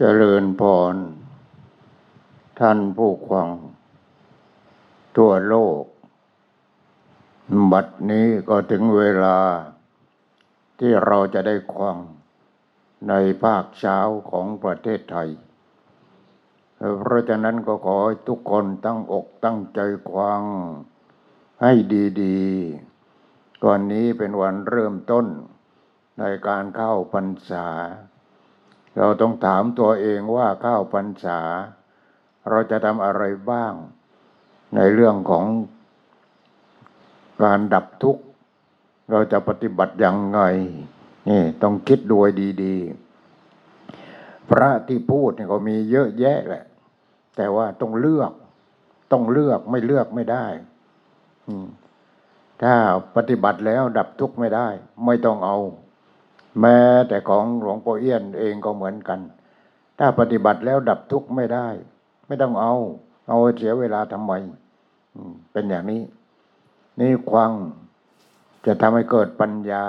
เจริญพร ท่านผู้ควัง ทั่วโลก บัดนี้ก็ถึงเวลา ที่เราจะได้ควังในภาคเช้าของประเทศไทย เพราะฉะนั้นก็ขอให้ทุกคนตั้งอกตั้งใจควังให้ดีๆ ก่อนนี้เป็นวันเริ่มต้นในการเข้าพรรษา เราต้องถามตัวเองว่าข้าวพรรษา เราจะทำอะไรบ้าง ในเรื่องของการดับทุกข์ เราจะปฏิบัติอย่างไงนี่ต้องคิดด้วยดีๆ พระที่พูดเนี่ยก็มีเยอะแยะแหละ แต่ว่าต้องเลือก ต้องเลือกไม่เลือกไม่ได้ถ้าปฏิบัติแล้วดับทุกข์ไม่ได้ ไม่ต้องเอา แม้แต่ของหลวงปู่เอี้ยนเองก็เหมือนกัน ถ้าปฏิบัติแล้วดับทุกข์ไม่ได้ ไม่ต้องเอา เอาเสียเวลาทำไมเป็นอย่างนี้ นี่ควังจะทำให้เกิดปัญญา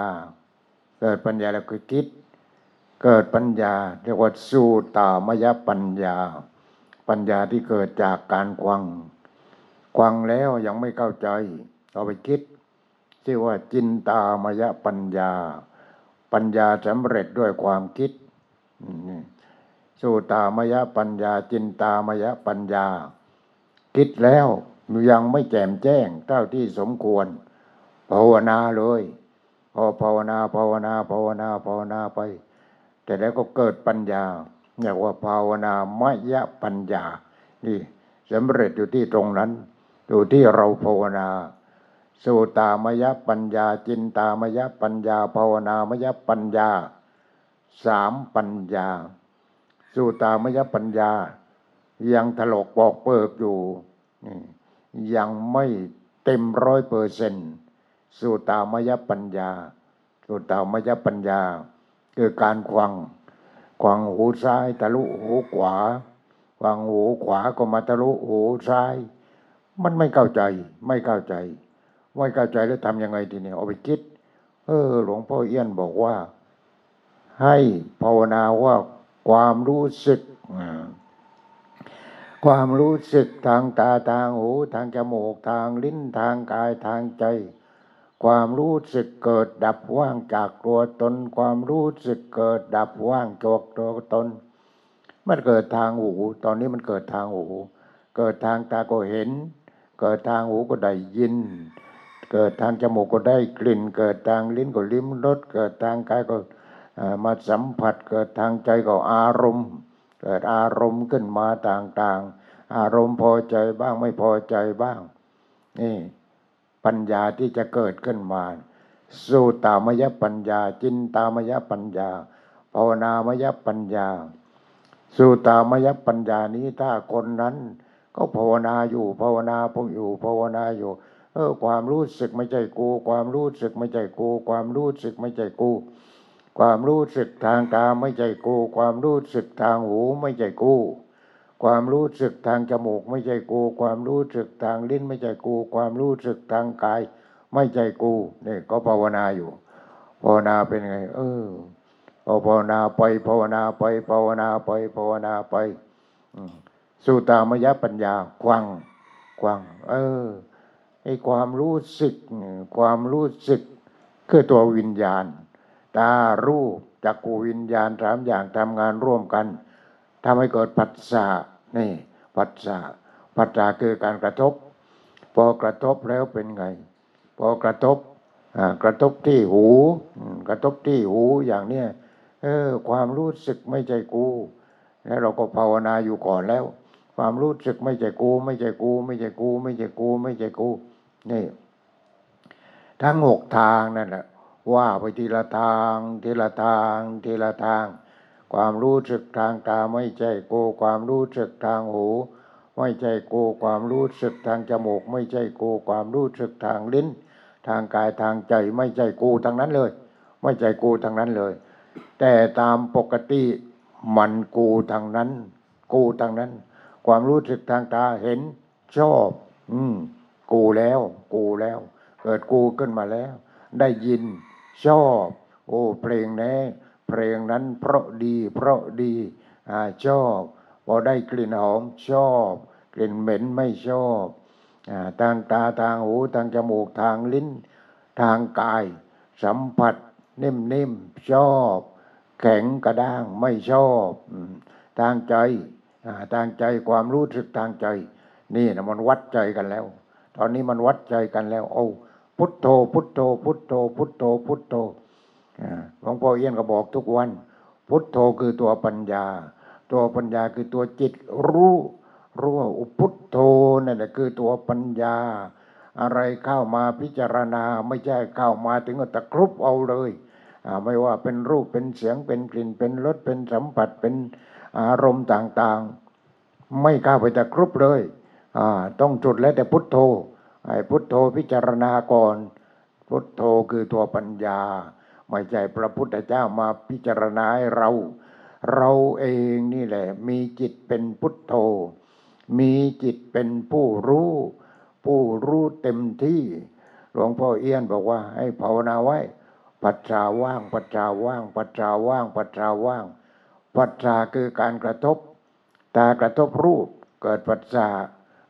เกิดปัญญาแล้วคือคิด เกิดปัญญาเรียกว่าสูตามยปัญญา ปัญญาที่เกิดจากการควังควังแล้วยังไม่เข้าใจ เอาไปคิดชื่อว่าจินตามยปัญญา ปัญญาสำเร็จด้วยความคิดสูตามยปัญญาจินตามยปัญญา คิดแล้วยังไม่แจ่มแจ้งเท่าที่สมควร ภาวนาเลยพอภาวนาภาวนาภาวนาภาวนาไป แต่แล้วก็เกิดปัญญาเรียกว่าภาวนามยปัญญา นี่สำเร็จอยู่ที่ตรงนั้น อยู่ที่เราภาวนา สูตามยปัญญา จินตามยปัญญาภาวนามยปัญญาสามปัญญาสูตามยปัญญา ยังถลกปอกเปิกอยู่ยังไม่เต็มร้อยเปอร์เซนต์สูตามยปัญญาสูตามยปัญญา คือการควังควังหูซ้ายทะลุหูขวาควังหูขวาก็มาทะลุหูซ้าย มันไม่เข้าใจไม่เข้าใจ ไม่เข้าใจแล้วทำยังไงทีนี้เอาไปคิด เออ หลวงพ่อเอี้ยนบอกว่า ให้ภาวนาว่าความรู้สึก ความรู้สึกทางตาทางหู ทางจมูกทางลิ้นทางกายทางใจ ความรู้สึกเกิดดับว่างจากตัวตน ความรู้สึกเกิดดับว่างจากตัวตน มันเกิดทางหู ตอนนี้มันเกิดทางหู เกิดทางตาก็เห็น เกิดทางหูก็ได้ยิน เกิดทางจมูกก็ได้กลิ่น เกิดทางลิ้นก็ลิ้มรสเกิดทางกายก็มาสัมผัส เกิดทางใจก็อารมณ์ เกิดอารมณ์ขึ้นมาต่างๆ อารมณ์พอใจบ้างไม่พอใจบ้างนี่ปัญญาที่จะเกิดขึ้นมาสูตามยปัญญา จินตามยปัญญาภาวนามยปัญญาสูตามยปัญญานี้ถ้าคนนั้น ก็ภาวนาอยู่ภาวนาพงอยู่ภาวนาอยู่ ออความรู้สึกไม่ใช่กู ความรู้สึกไม่ใช่กู ความรู้สึกไม่ใช่กู ความรู้สึกทางตาไม่ใช่กู ความรู้สึกทางหูไม่ใช่กู ความรู้สึกทางจมูกไม่ใช่กู ความรู้สึกทางลิ้นไม่ใช่กู ความรู้สึกทางกาย ไม่ใช่กูนี่ก็ภาวนาอยู่ ภาวนาเป็นไง เออพอภาวนาไปภาวนาไปภาวนาไปภาวนาไปสุตามยปัญญาควังควัง เออ ไอความรู้สึก ความรู้สึก คือตัววิญญาณ ตารูปจักกูวิญญาณสามอย่างทำงานร่วมกันทำให้เกิดปัสสะนี่ปัสสะปัสสะคือการกระทบ พอกระทบแล้วเป็นไง พอกระทบกระทบที่หู กระทบที่หูอย่างเนี้ยเออความรู้สึกไม่ใช่กูแล้วเราก็ภาวนาอยู่ก่อนแล้ว ความรู้สึกไม่ใช่กู ไม่ใช่กู ไม่ใช่กู ไม่ใช่กู ไม่ใช่กู นี่ ทั้งหกทางนั่นแหละว่าไปทีละทางทีละทางทีละทาง ความรู้สึกทางตาไม่ใช่กูความรู้สึกทางหูไม่ใช่กูความรู้สึกทางจมูก ไม่ใช่กูความรู้สึกทางลิ้น ทางกายทางใจไม่ใช่กูทั้งนั้นเลย ไม่ใช่กูทั้งนั้นเลย แต่ตามปกติมันกูทั้งนั้น กูทั้งนั้น ความรู้สึกทางตาเห็นชอบ อืม กูแล้ว กูแล้ว เกิดกูขึ้นมาแล้ว ได้ยิน ชอบ โอ้เพลงนี้เพลงนั้นเพราะดี เพราะดีอ่าชอบพอได้กลิ่นหอมชอบ กลิ่นเหม็นไม่ชอบอ่าทางตาทางหูทางจมูกทางลิ้น ทางกาย สัมผัส นิ่มๆชอบ แข็งกระด้างไม่ชอบ ทางใจทางใจความรู้สึกทางใจ นี่นะมันวัดใจกันแล้ว ตอนนี้มันวัดใจกันแล้ว โอ้พุทโธ พุทโธ พุทโธ พุทโธ พุทโธหลวงพ่อเอี้ยนก็บอกทุกวัน พุทโธคือตัวปัญญา ตัวปัญญาคือตัวจิตรู้รู้ว่าอุพุทโธนั่นแหละคือตัวปัญญา อะไรเข้ามาพิจารณาไม่ใช่เข้ามาถึงก็ตะครุบเอาเลยไม่ว่าเป็นรูปเป็นเสียงเป็นกลิ่นเป็นรสเป็นสัมผัสเป็นอารมณ์ต่างๆ ไม่เข้าไปตะครุบเลย ต้องจุดแล้วแต่พุทโธไอ้พุทโธพิจารณาก่อน พุทโธคือตัวปัญญา ไม่ใช่พระพุทธเจ้ามาพิจารณาให้เรา เราเองนี่แหละ มีจิตเป็นพุทโธ มีจิตเป็นผู้รู้ ผู้รู้เต็มที่ หลวงพ่อเอี้ยนบอกว่า ให้ภาวนาไว้ ปัจจาว่าง ปัจจาว่าง ปัจจาว่าง ปัจจาว่าง ปัจจาคือการกระทบ ตากระทบรูปเกิดปัจจา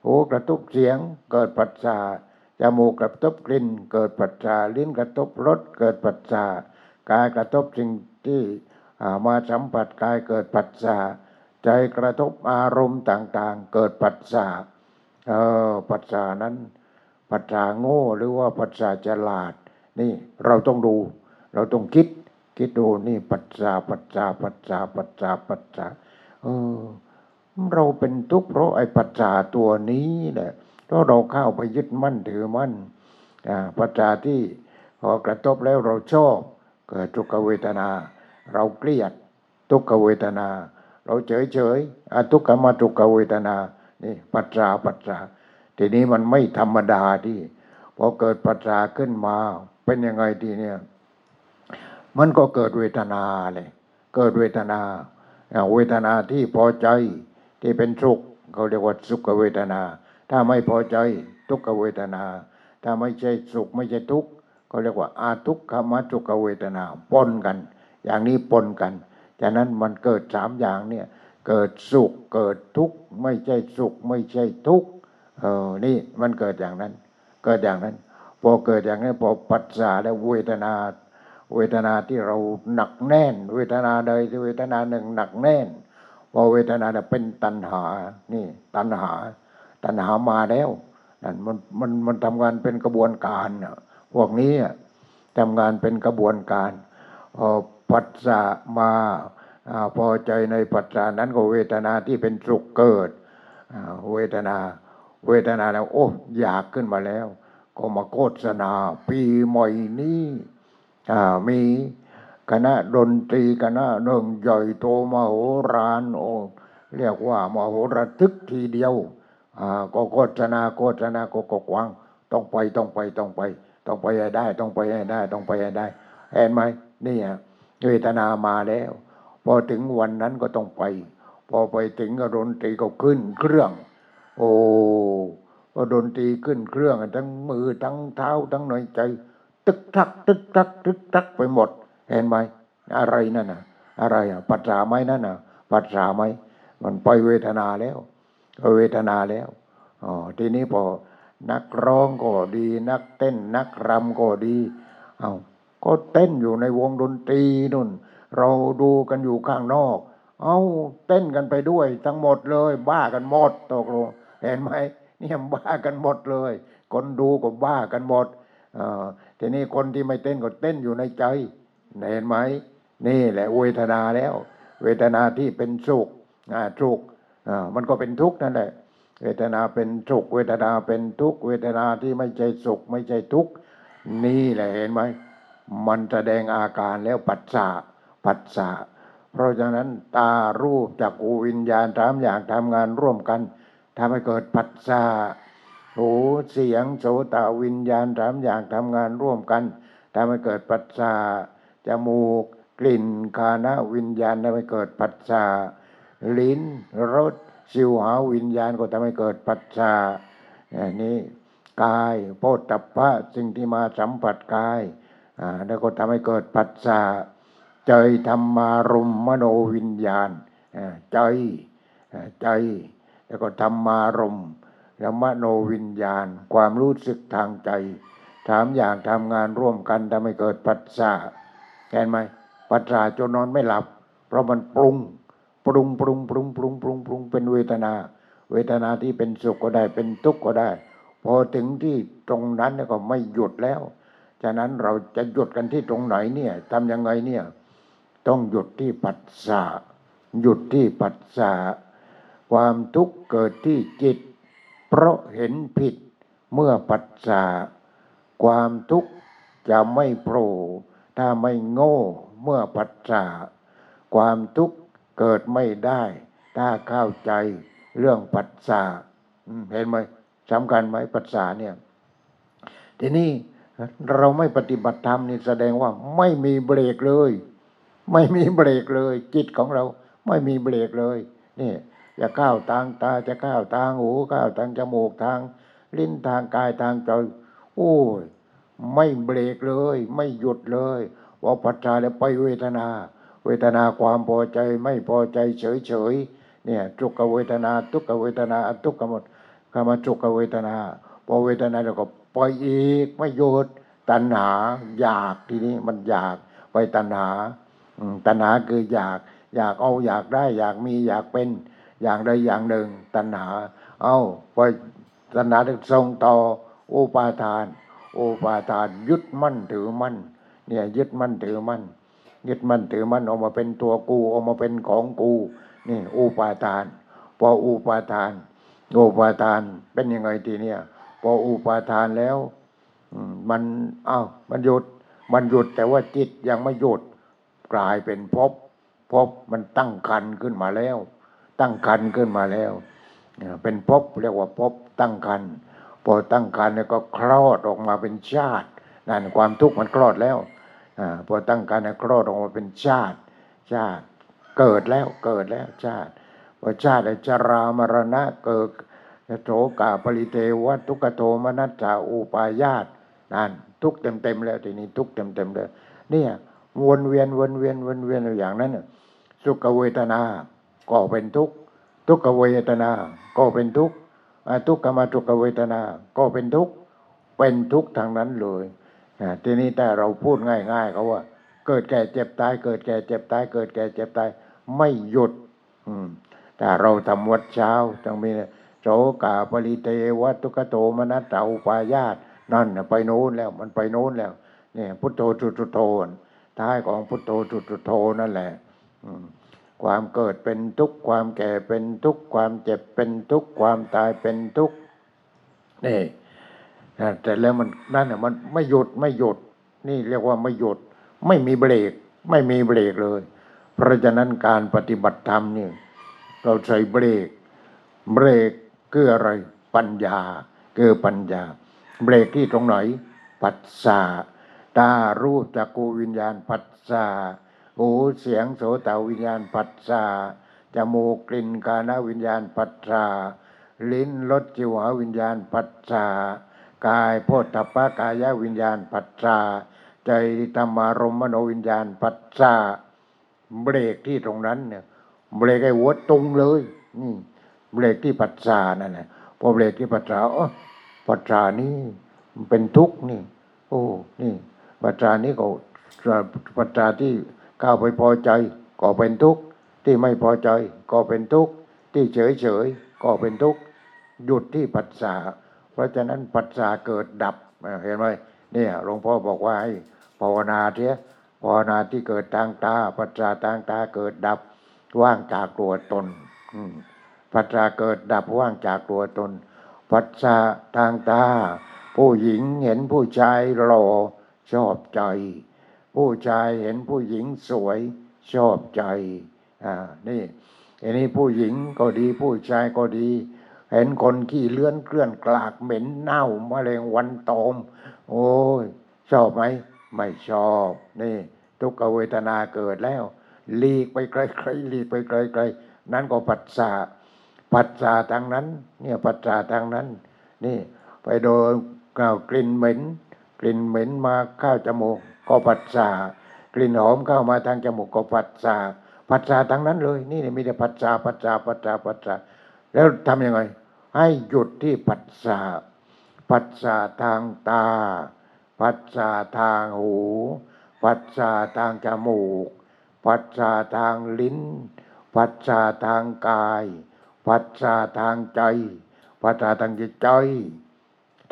หูกระทบเสียงเกิดปัจจาจมูกกระทบกลิ่น เกิดปัจจาลิ้นกระทบรสเกิดปัจจากายกระทบสิ่งที่มาสัมผัสกายเกิดปัจจาใจกระทบอารมณ์ต่างๆ เกิดปัจจาเออปัจจานั้นปัจจาโง่หรือว่าปัจจาฉลาด นี่เราต้องดู เราต้องคิด คิดดูนี่ปัจจาปัจจาปัจจาปัจจาปัจจาเออ เราเป็นทุกข์เพราะไอ้ปัจจาตัวนี้แหละเพราะเราเข้าไปยึดมั่นถือมั่นปัจจาที่พอกระทบแล้วเราชอบเกิดทุกขเวทนา เราเกลียดทุกขเวทนา เราเฉยเฉยทุกขมาทุกขเวทนานี่ปัจจาปัจจาทีนี้มันไม่ธรรมดาที่พอเกิดปัจจาขึ้นมา เป็นยังไงทีเนี่ยมันก็เกิดเวทนาเลยเกิดเวทนา เวทนาที่พอใจ ที่เป็นสุขเขาเรียกว่าสุขเวทนา ถ้าไม่พอใจทุกขเวทนา ถ้าไม่ใช่สุขไม่ใช่ทุกข์เขาเรียกว่าอาทุกขมทุกขเวทนาปนกัน อย่างนี้ปนกันฉะนั้นมันเกิดสามอย่างเนี่ยเกิดสุขเกิดทุกข์ไม่ใช่สุขไม่ใช่ทุกข์เออนี่มันเกิดอย่างนั้น เกิดอย่างนั้น พอเกิดอย่างนั้นพอปัสสาแล้วเวทนาเวทนาที่เราหนักแน่น เวทนาใดเวทนาหนึ่งหนักแน่น อเวทนาเนี่ยเป็นตัณหา นี่ ตัณหา ตัณหามาแล้วนั่นมันมันมันทำงานเป็นกระบวนการน่ะพวกนี้ทำงานเป็นกระบวนการพอปัสสะมาพอใจในปัสสะนั้นก็เวทนาที่เป็นสุขเกิดเวทนา เวทนาแล้ว โอ้อยากขึ้นมาแล้ว ก็มาโฆษณา ปีใหม่นี้มี คณะดนตรีคณะหนึ่งใหญ่โตมโหฬารโอเรียกว่ามโหระทึกทีเดียวอ่าก็โฆษณาโฆษณาก็กกวางต้องไปต้องไปต้องไป ต้องไปให้ได้ ต้องไปให้ได้ ต้องไปให้ได้เห็นไหมนี่ฮะเวทนามาแล้ว พอถึงวันนั้นก็ต้องไป พอไปถึงก็ดนตรีก็ขึ้นเครื่อง โอ้พอดนตรีขึ้นเครื่อง ทั้งมือทั้งเท้าทั้งหน่อยใจ ตึกทัก ตึกทัก ตึกทักไปหมด เห็นไหมอะไรนั่นน่ะอะไรอะปัจจาไหมนั่นน่ะปัจจาไหมมันไปเวทนาแล้วเวทนาแล้วอ๋อทีนี้พอนักร้องก็ดี นักเต้น นักรำก็ดีเอาก็เต้นอยู่ในวงดนตรีนู่น เราดูกันอยู่ข้างนอก เอาเต้นกันไปด้วย ทั้งหมดเลย บ้ากันหมดตกลงเห็นไหมเนี่ยบ้ากันหมดเลย คนดูก็บ้ากันหมดเออทีนี้คนที่ไม่เต้นก็เต้นอยู่ในใจ เห็นไหมนี่แหละเวทนาแล้ว เวทนาที่เป็นสุขอ่าสุขอ่ามันก็เป็นทุกข์นั่นแหละ เวทนาเป็นสุข เวทนาเป็นทุกข์เวทนาที่ไม่ใช่สุข ไม่ใช่ทุกข์นี่แหละเห็นไหมมันแสดงอาการแล้วปัสสะปัสสะเพราะฉะนั้นตารูปจักรูวิญญาณสามอย่างทำงานร่วมกันทำให้เกิดปัสสะหูเสียงโสตวิญญาณสามอย่างทำงานร่วมกันทำให้เกิดปัสสะ จมูก กลิ่นคานะวิญญาณทำให้เกิดปัสสะลิ้นรสชิวหาวิญญาณก็ทำให้เกิดปัสสะอันนี้กายโพธพพะสิ่งที่มาสัมผัสกายอ่าแล้วก็ทำให้เกิดปัสสะใจธรรมารมมโนวิญญาณอ่าใจอ่าใจแล้วก็ธรรมารมณ์แล้วมโนวิญญาณ ความรู้สึกทางใจ ถามอย่างทำงานร่วมกันทำให้เกิดปัสสะ เห็นไหมปัสสะจนนอนไม่หลับ เพราะมันปรุง ปรุงปรุงปรุงปรุงปรุงปรุงเป็นเวทนา เวทนาที่เป็นสุขก็ได้เป็นทุกข์ก็ได้ พอถึงที่ตรงนั้นก็ไม่หยุดแล้ว ฉะนั้นเราจะหยุดกันที่ตรงไหนเนี่ยทำยังไงเนี่ย ต้องหยุดที่ปัสสะหยุดที่ปัสสะความทุกข์เกิดที่จิต เพราะเห็นผิดเมื่อปัสสะความทุกข์จะไม่โผล่ ถ้าไม่โง่เมื่อปัจจาความทุกข์เกิดไม่ได้ ถ้าเข้าใจเรื่องปัจจาเห็นไหมสำคัญไหมปัจจาเนี่ย ทีนี้เราไม่ปฏิบัติธรรมนี่แสดงว่าไม่มีเบรกเลย ไม่มีเบรกเลย จิตของเราไม่มีเบรกเลยนี่จะก้าวทางตาจะก้าวทางหูก้าวทางจมูกทาง ลิ้นทางกายทางใจโอ้ย ไม่เบรกเลย ไม่หยุดเลยว่าปัจจัยแล้วไปเวทนา เวทนาความพอใจไม่พอใจเฉยเฉยเนี่ยทุกขเวทนา ทุกขเวทนาทุกขหมดกรรมทุกขเวทนาพอเวทนาแล้วก็ปล่อยอีกไม่หยุดตัณหาอยากทีนี้มันอยากไปตัณหาตัณหาคืออยาก อยากเอาอยากได้ อยากมีอยากเป็นอย่างใดอย่างหนึ่ง ตัณหา เอาไปตัณหาถึงทรงต่ออุปาทาน โอปาทานยึดมั่นถือมั่น เนี่ยยึดมั่นถือมั่นยึดมั่นถือมั่นออกมาเป็นตัวกูออกมาเป็นของกูนี่อุปาทาน พออุปาทานอุปาทานเป็นยังไงทีเนี่ยพออุปาทานแล้วมันอ้าวมันหยุดมันหยุดแต่ว่าจิตยังไม่หยุดกลายเป็นภพภพมันตั้งคันขึ้นมาแล้ว ตั้งคันขึ้นมาแล้ว เป็นภพเรียกว่าภพตั้งคัน พอตั้งครรภ์เนี่ยก็คลอดออกมาเป็นชาตินั่นความทุกข์มันคลอดแล้วอพอตั้งครรภ์เนี่ยคลอดออกมาเป็นชาติ ชาติเกิดแล้วเกิดแล้วชาติพอชาติจรามรณะเกิดโถกาปริเทวทุกโทมนัสจาอุปายาตนั่นทุกเต็มเต็มแล้วทีนี้ทุกเต็มเต็มเลยเนี่ยวนเวียนวนเวียนวนเวียนอย่างนั้นสุขเวทนาก็เป็นทุกข์ทุกขเวทนาก็เป็นทุกข์ ทุกขมาทุกขเวทนา ก็เป็นทุกข์เป็นทุกข์ทางนั้นเลยทีนี้แต่เราพูดง่ายๆเขาว่า เกิดแก่เจ็บตาย เกิดแก่เจ็บตาย เกิดแก่เจ็บตาย ไม่หยุด อืมแต่เราทำวัดเช้าต้องมีโสกาปริเทวัตุกโตมนัสเตาปายาตนั่นไปโน้นแล้วมันไปโน้นแล้วเนี่ยพุทโธจุตุโธท้ายของพุทโธจุตุโธนั่นแหละ อืม ความเกิดเป็นทุกข์ความแก่เป็นทุกข์ความเจ็บเป็นทุกข์ความตายเป็นทุกข์นี่แต่แล้วมันนั่นน่ะมันไม่หยุดไม่หยุด นี่เรียกว่าไม่หยุด ไม่มีเบรก ไม่มีเบรกเลย เพราะฉะนั้นการปฏิบัติธรรมนี่เราใช้เบรก เบรกคืออะไรปัญญาคือปัญญา เบรกที่ตรงไหน ปัสสาตารูปจักกูวิญญาณ ปัสสา หูเสียงโสตวิญญาณปัสสาจมูกกลิ่นกาณวิญญาณปัสสาลิ้นรสจิวหวิญญาณปัสสากายโพธปะกายวิญญาณปัสสาใจธรรมารมมโนวิญญาณปัสสาเบรกที่ตรงนั้นเนี่ยเบรกไอ้หัวตรงเลยนี่เบรกที่ปัสสานั่นแหละพอเบรกที่ปัสสาอ๋อปัสสานี่เป็นทุกข์นี่ โอ้นี่ปัสสานี่ก็ปัสสาที่ ก้าวไปพอใจก็เป็นทุกข์ที่ไม่พอใจก็เป็นทุกข์ที่เฉยเฉยก็เป็นทุกข์หยุดที่ปัจจาเพราะฉะนั้นปัจจาเกิดดับเห็นไหมเนี่ยหลวงพ่อบอกว่าให้ภาวนาเถอะภาวนาที่เกิดทางตาปัจจาทางตาเกิดดับว่างจากตัวตนปัจจาเกิดดับว่างจากตัวตน ปัจจาทางตา ผู้หญิงเห็นผู้ชายหล่อชอบใจ ผู้ชายเห็นผู้หญิงสวยชอบใจอ่านี่อันนี้ผู้หญิงก็ดีผู้ชายก็ดี เห็นคนขี้เลื่อนเคลื่อนกลากเหม็นเน่ามะเร็งวันตอม โอ้ยชอบไหมไม่ชอบนี่ ทุกขเวทนาเกิดแล้วหลีกไปไกลๆหลีกไปไกลๆนั้นก็ปัสสาปัสสาทางนั้น เนี่ยปัสสาทางนั้น นี่ ไปโดนกลิ่นเหม็น กลิ่นเหม็นมาข้าวจมูก ก็ปัสสากลิ่นหอมเข้ามาทางจมูกก็ปัสสาพผัสสะทั้งนั้นเลย นี่มีแต่ผัสสะผัสสะผัสสะผัสสะแล้วทำยังไง ให้หยุดที่ผัสสะผัสสะทางตา ผัสสะทางหูผัสสะทางจมูกผัสสะทางลิ้นผัสสะทางกายผัสสะทางใจผัสสะทางจิตใจ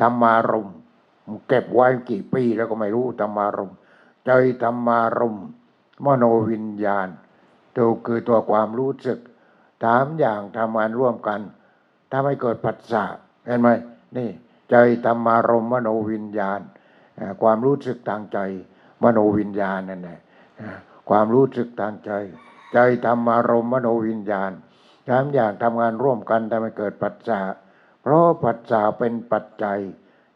ธรรมารมเก็บไว้กี่ปีแล้วก็ไม่รู้ธรรมารมณ์ ใจธรรมารมณ์มโนวิญญาณตัวคือตัวความรู้สึกสามอย่างทำงานร่วมกันถ้าไม่เกิดผัสสะเห็นไหมนี่ใจธรรมารมณ์มโนวิญญาณ ความรู้สึกทางใจมโนวิญญาณนั่นแหละความรู้สึกทางใจ ใจธรรมารมณ์มโนวิญญาณสามอย่างทำงานร่วมกันทำให้เกิดปัจจาเพราะปัจจาเป็นปัจจัย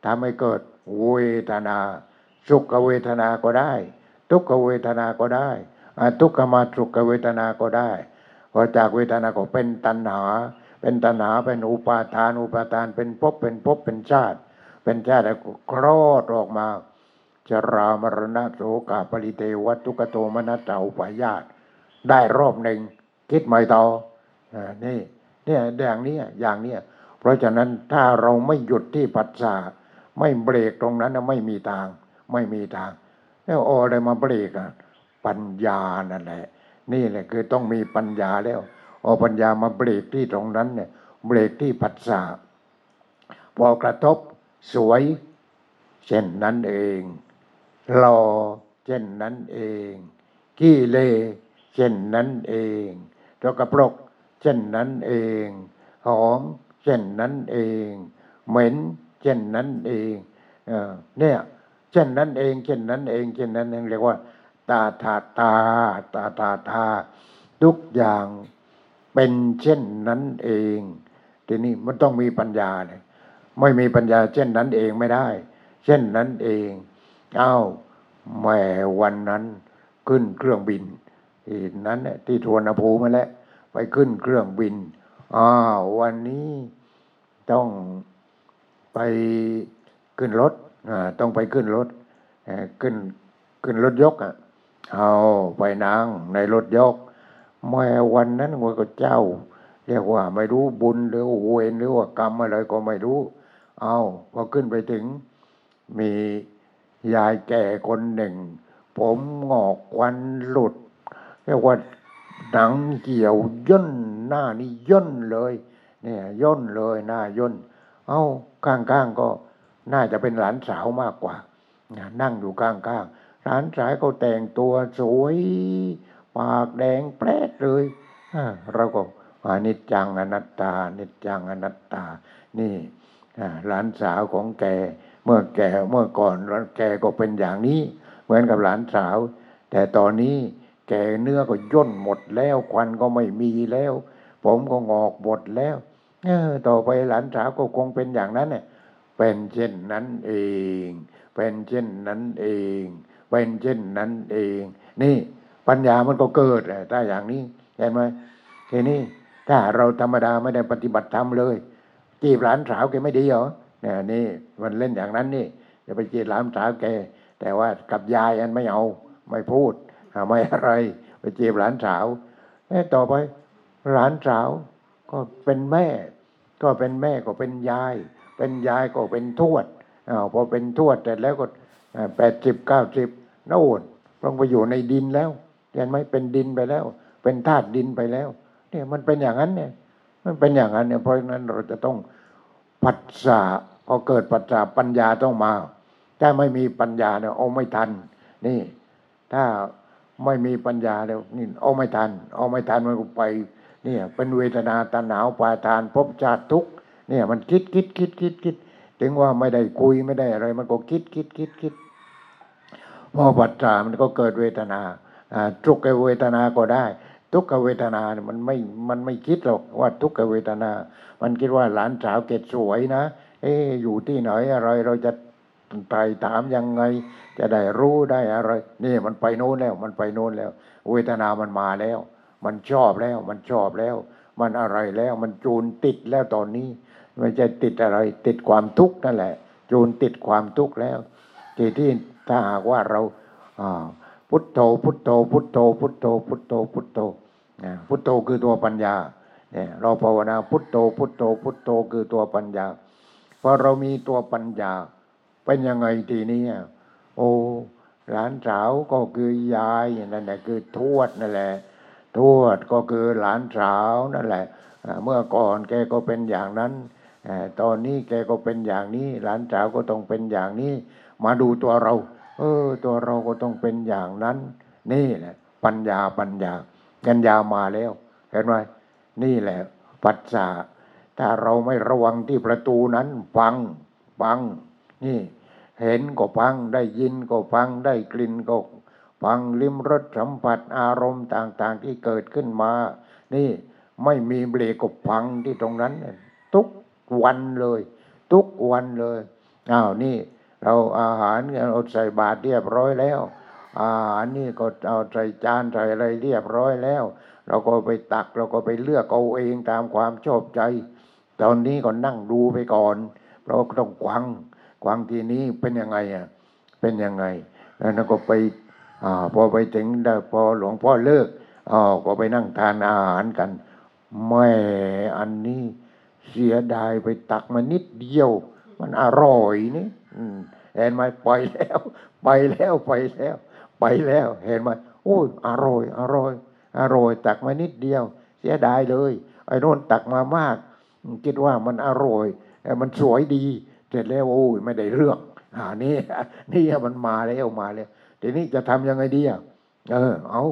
ทำให้เกิดเวทนา สุขเวทนาก็ได้ ทุกขเวทนาก็ได้ทุกขมาสุขเวทนาก็ได้พอจากเวทนาก็เป็นตัณหา เป็นตัณหาเป็นอุปาทานอุปาทานเป็นภพเป็นภพเป็นชาติ เป็นชาติแล้วก็คลอดออกมาจรามรณะโสกาปริเทวัตุกโตมนัสเตาปายาตได้รอบหนึ่งคิดไม่ต่ออ่านี่เนี่ยอย่างนี้อย่างนี้เพราะฉะนั้นถ้าเราไม่หยุดที่ปัจจาไม่เบรกตรงนั้นไม่มีทาง ไม่มีทาง แล้วโออะไรมาเบรกอะปัญญานั่นแหละ นี่แหละคือต้องมีปัญญาแล้วเอาปัญญามาเบรกที่ตรงนั้นเนี่ยเบรกที่ปัจจาพอกระทบสวยเช่นนั้นเองหล่อเช่นนั้นเองขี้เลเช่นนั้นเองตัวกระปรกเช่นนั้นเอง หอมเช่นนั้นเอง เหม็นเช่นนั้นเองเนี่ย เช่นนั้นเอง เช่นนั้นเอง เช่นนั้นเองเรียกว่า ตาตาตาตาตาตาทุกอย่างเป็นเช่นนั้นเอง ทีนี้มันต้องมีปัญญาเนี่ยไม่มีปัญญา เช่นนั้นเองไม่ได้ เช่นนั้นเองเอ้าแม่วันนั้นขึ้นเครื่องบินที่นั้นที่ทวนภูมาแล้วไปขึ้นเครื่องบินอ้าววันนี้ต้องไปขึ้นรถ ต้องไปขึ้นรถขึ้นขึ้นรถยกอะเอาไปนั่งในรถยกแม่วันนั้นว่าก็เจ้า เรียกว่าไม่รู้บุญหรือเวรหรือว่ากรรมอะไรก็ไม่รู้ เอาพอขึ้นไปถึง มียายแก่คนหนึ่ง ผมงอกควันหลุด เรียกว่าหนังเกี่ยวย่นหน้านี่ย่นเลย เนี่ยย่นเลยหน้าย่น เอา้าข้างๆก็ น่าจะเป็นหลานสาวมากกว่า นั่งอยู่ข้างๆหลานสาวก็แต่งตัวสวย ปากแดงแปรดเลยเราก็อนิจจังอนัตตานิจจังอนัตตา นี่หลานสาวของแก เมื่อแกเมื่อก่อนแกก็เป็นอย่างนี้ เหมือนกับหลานสาว แต่ตอนนี้แกเนื้อก็ย่นหมดแล้ว ควันก็ไม่มีแล้ว ผมก็งอกหมดแล้วเออต่อไปหลานสาวก็คงเป็นอย่างนั้นเนี่ย เป็นเช่นนั้นเอง เป็นเช่นนั้นเอง เป็นเช่นนั้นเอง นี่ปัญญามันก็เกิดถ้าอย่างนี้เห็นไหมทีนี้ถ้าเราธรรมดาไม่ได้ปฏิบัติธรรมเลย จีบหลานสาวแกไม่ดีเหรอเนี่ยนี่มันเล่นอย่างนั้นนี่จะไปจีบหลานสาวแก แต่ว่ากับยายอันไม่เอาไม่พูดไม่อะไรไปจีบหลานสาวต่อไปหลานสาวก็เป็นแม่ ก็เป็นแม่ก็เป็นยาย เป็นยายก็เป็นทวดอพอเป็นทวดแต่แล้วก็แปดสิบเก้าสิบน่นต้องไปอยู่ในดินแล้วเห็นไหมเป็นดินไปแล้ว เป็นธาตุดินไปแล้ว เนี่ยมันเป็นอย่างนั้นเนี่ยมันเป็นอย่างนั้นเนี่ยเพราะฉะนั้นเราจะต้องปัจจาพอเกิดปัจจาปัญญาต้องมา ถ้าไม่มีปัญญาเนี่ยเอาไม่ทัน นี่ ถ้าไม่มีปัญญาแล้วนี่เอาไม่ทัน เอาไม่ทันมันก็ไป เนี่ย เป็นเวทนาตาหนาวปาทานพบชาติทุก เนี่ยมันคิดคิดคิดคิดคิดถึงว่าไม่ได้คุยไม่ได้อะไร มันก็คิดคิดคิดคิดพอปัจจามันก็เกิดเวทนาทุกขเวทนาก็ได้ ทุกขเวทนาเนี่ยมันไม่มันไม่คิดหรอกว่าทุกขเวทนา มันคิดว่าหลานสาวเกศสวยนะ เอ๊อยู่ที่ไหนอะไรเราจะไปถามยังไง จะได้รู้ได้อะไร นี่มันไปโน้นแล้ว มันไปโน้นแล้ว เวทนามันมาแล้ว มันชอบแล้ว มันชอบแล้ว มันอะไรแล้ว มันจูนติดแล้วตอนนี้ ไม่ใช่ติดอะไร ติดความทุกข์นั่นแหละ จูนติดความทุกข์แล้ว ที่ที่ถ้าหากว่าเราพุทโธพุทโธพุทโธพุทโธพุทโธพุทโธนะพุทโธคือตัวปัญญาเนี่ยเราภาวนาพุทโธพุทโธพุทโธคือตัวปัญญาพอเรามีตัวปัญญา เป็นยังไงทีนี้โอ้หลานสาวก็คือยายนั่นแหละคือทวดนั่นแหละทวดก็คือหลานสาวนั่นแหละ เมื่อก่อนแกก็เป็นอย่างนั้น ตอนนี้แกก็เป็นอย่างนี้ หลานสาวก็ต้องเป็นอย่างนี้ มาดูตัวเรา เออ ตัวเราก็ต้องเป็นอย่างนั้น นี่แหละ ปัญญาปัญญาปัญญามาแล้ว เห็นไหมนี่แหละ ปัจจาถ้าเราไม่ระวังที่ประตูนั้นฟังฟัง นี่ เห็นก็ฟังได้ยินก็ฟังได้กลิ่นก็ฟังลิ้มรสสัมผัสอารมณ์ต่าง ๆ ที่เกิดขึ้นมา นี่ไม่มีเบรกก็ฟังที่ตรงนั้น ทุก วันเลย ทุกวันเลยอ้าวนี่ เราอาหารเราใส่บาตรเรียบร้อยแล้ว อาหารนี่ก็เอาใส่จานใส่อะไรเรียบร้อยแล้ว เราก็ไปตักเราก็ไปเลือกเอาเองตามความชอบใจ ตอนนี้ก็นั่งดูไปก่อนเพราก็ต้องกวังกวังทีนี้เป็นยังไงอะเป็นยังไง แล้วก็ไปอาพอไปถึงพอหลวงพ่อเลิกอ๋อก็ไปนั่งทานอาหารกันแม่อันนี้ เสียดายไปตักมานิดเดียว มันอร่อยนี่อืมเห็นไหมไปแล้ว ไปแล้วไปแล้ว ไปแล้ว เห็นไหมโอ้ยอร่อย อร่อย อร่อย ตักมานิดเดียว เสียดายเลยไอ้โน่นตักมามาก คิดว่ามันอร่อยเอ้ยมันสวยดี เสร็จแล้วโอ้ยไม่ได้เรื่องอ่านี่นี่มันมาแล้วมาแล้วทีนี้จะทำยังไงดีอะเออ เอา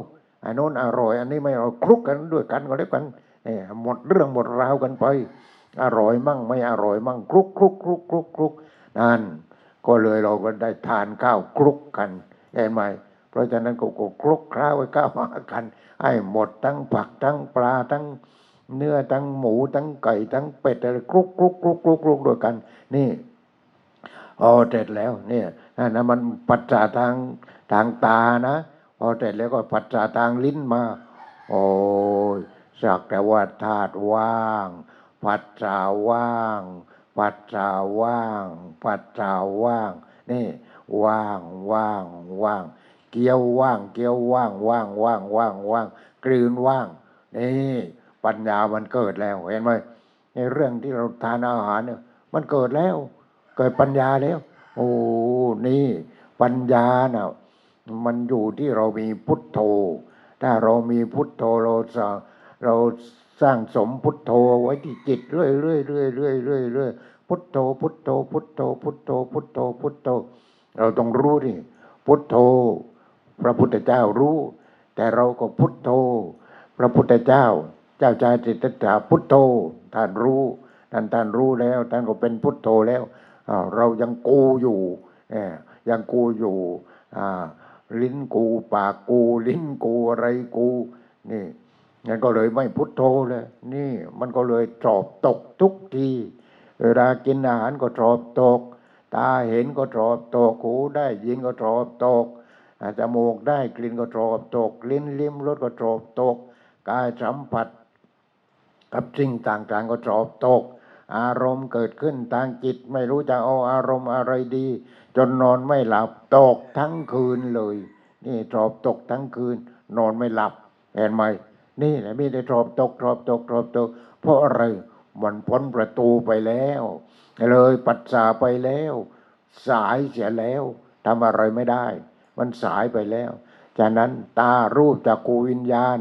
ไอ้โน่นอร่อย อันนี้ไม่เอาคลุกกันด้วยกันก็แล้วกันเออหมดเรื่องหมดราวกันไป อร่อยมั่งไม่อร่อยมั่งคลุกคลุกคลุกคลุกคลุกนั่นก็เลยเราก็ได้ทานข้าวคลุกกันเห็นไหมเพราะฉะนั้นก็ก็คลุกข้าวไว้ข้าวมากันให้หมดทั้งผักทั้งปลาทั้งเนื้อทั้งหมูทั้งไก่ทั้งเป็ดอะไรคลุกคลุกคลุกคลุกคลุกด้วยกัน นี่พอเสร็จแล้วเนี่ยนั่นนะมันปัจจาทางทางตานะพอเสร็จแล้วก็ปัจจาทางลิ้นมา โอ้ยสักแต่ว่าธาตุว่าง ปัจจาว่าง ปัจจาว่าง ปัจจาว่าง นี่ ว่างว่างว่าง เกี๊ยวว่าง เกี๊ยวว่างว่างว่างว่างว่างกลืนว่าง นี่ ปัญญามันเกิดแล้ว เห็นไหมในเรื่องที่เราทานอาหารเนี่ย มันเกิดแล้ว เกิดปัญญาแล้ว โอ้นี่ ปัญญาน่ะมันอยู่ที่เรามีพุทโธ ถ้าเรามีพุทโธเราจะเรา สร้างสมพุทโธไว้ที่จิตเรื่อยเรื่อยเรื่อยเรื่อยเรื่อยเรื่อยพุทโธ พุทโธ พุทโธ พุทโธ พุทโธ พุทโธ เราต้องรู้ดิพุทโธ พระพุทธเจ้ารู้ แต่เราก็พุทโธ พระพุทธเจ้า เจ้าชายจิตตาพุทโธท่านรู้ท่านท่านรู้แล้วท่านก็เป็นพุทโธแล้วเรายังกูอยู่เอ่อยังกูอยู่อ่าลิ้นกูปากกู ลิ้นกูอะไรกูนี่ งั้นก็เลยไม่พุทโธเลย นี่มันก็เลยสอบตกทุกที เวลากินอาหารก็สอบตก ตาเห็นก็สอบตก หูได้ยินก็สอบตกจมูกได้กลิ่นก็สอบตก ลิ้นลิ้มรสก็สอบตก กายสัมผัส กับสิ่งต่างๆก็สอบตก อารมณ์เกิดขึ้นทางจิต ไม่รู้จะเอาอารมณ์อะไรดี จนนอนไม่หลับตกทั้งคืนเลย นี่สอบตกทั้งคืน นอนไม่หลับเห็นไหม นี่แหละมีแต่สอบตกสอบตกสอบตก เพราะอะไรมันพ้นประตูไปแล้ว เลยปัสสาไปแล้ว สายเสียแล้วทำอะไรไม่ได้ มันสายไปแล้ว จากนั้นตารูปจากกูวิญญาณ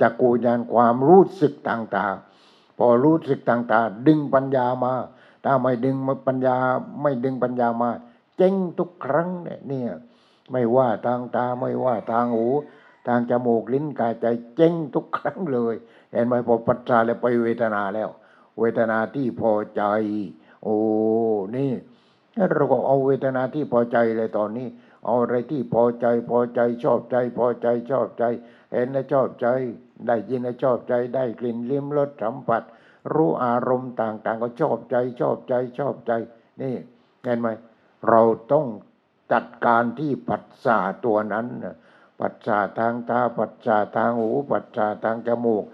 จากกูวิญญาณความรู้สึกต่างๆ พอรู้สึกต่างๆ ดึงปัญญามา ถ้าไม่ดึงมาปัญญาไม่ดึงปัญญามา เจ๊งทุกครั้งเนี่ยเนี่ยไม่ว่าทางตาไม่ว่าทางหู ทางจมูกลิ้นกายใจเจ๊งทุกครั้งเลย เห็นไหมพอปัจจาแล้วไปเวทนาแล้ว เวทนาที่พอใจ โอ้นี่เราก็เอาเวทนาที่พอใจเลยตอนนี้ เอาอะไรที่พอใจพอใจชอบใจพอใจชอบใจ เห็นแล้วชอบใจ ได้ยินแล้วชอบใจ ได้กลิ่นลิ้มรสสัมผัส รู้อารมณ์ต่างๆ ก็ชอบใจชอบใจชอบใจ นี่เห็นไหมเราต้องจัดการที่ปัสสาตัวนั้นนะ ปัสสาทางตา ปัสสาทางหู ปัสสาทางจมูก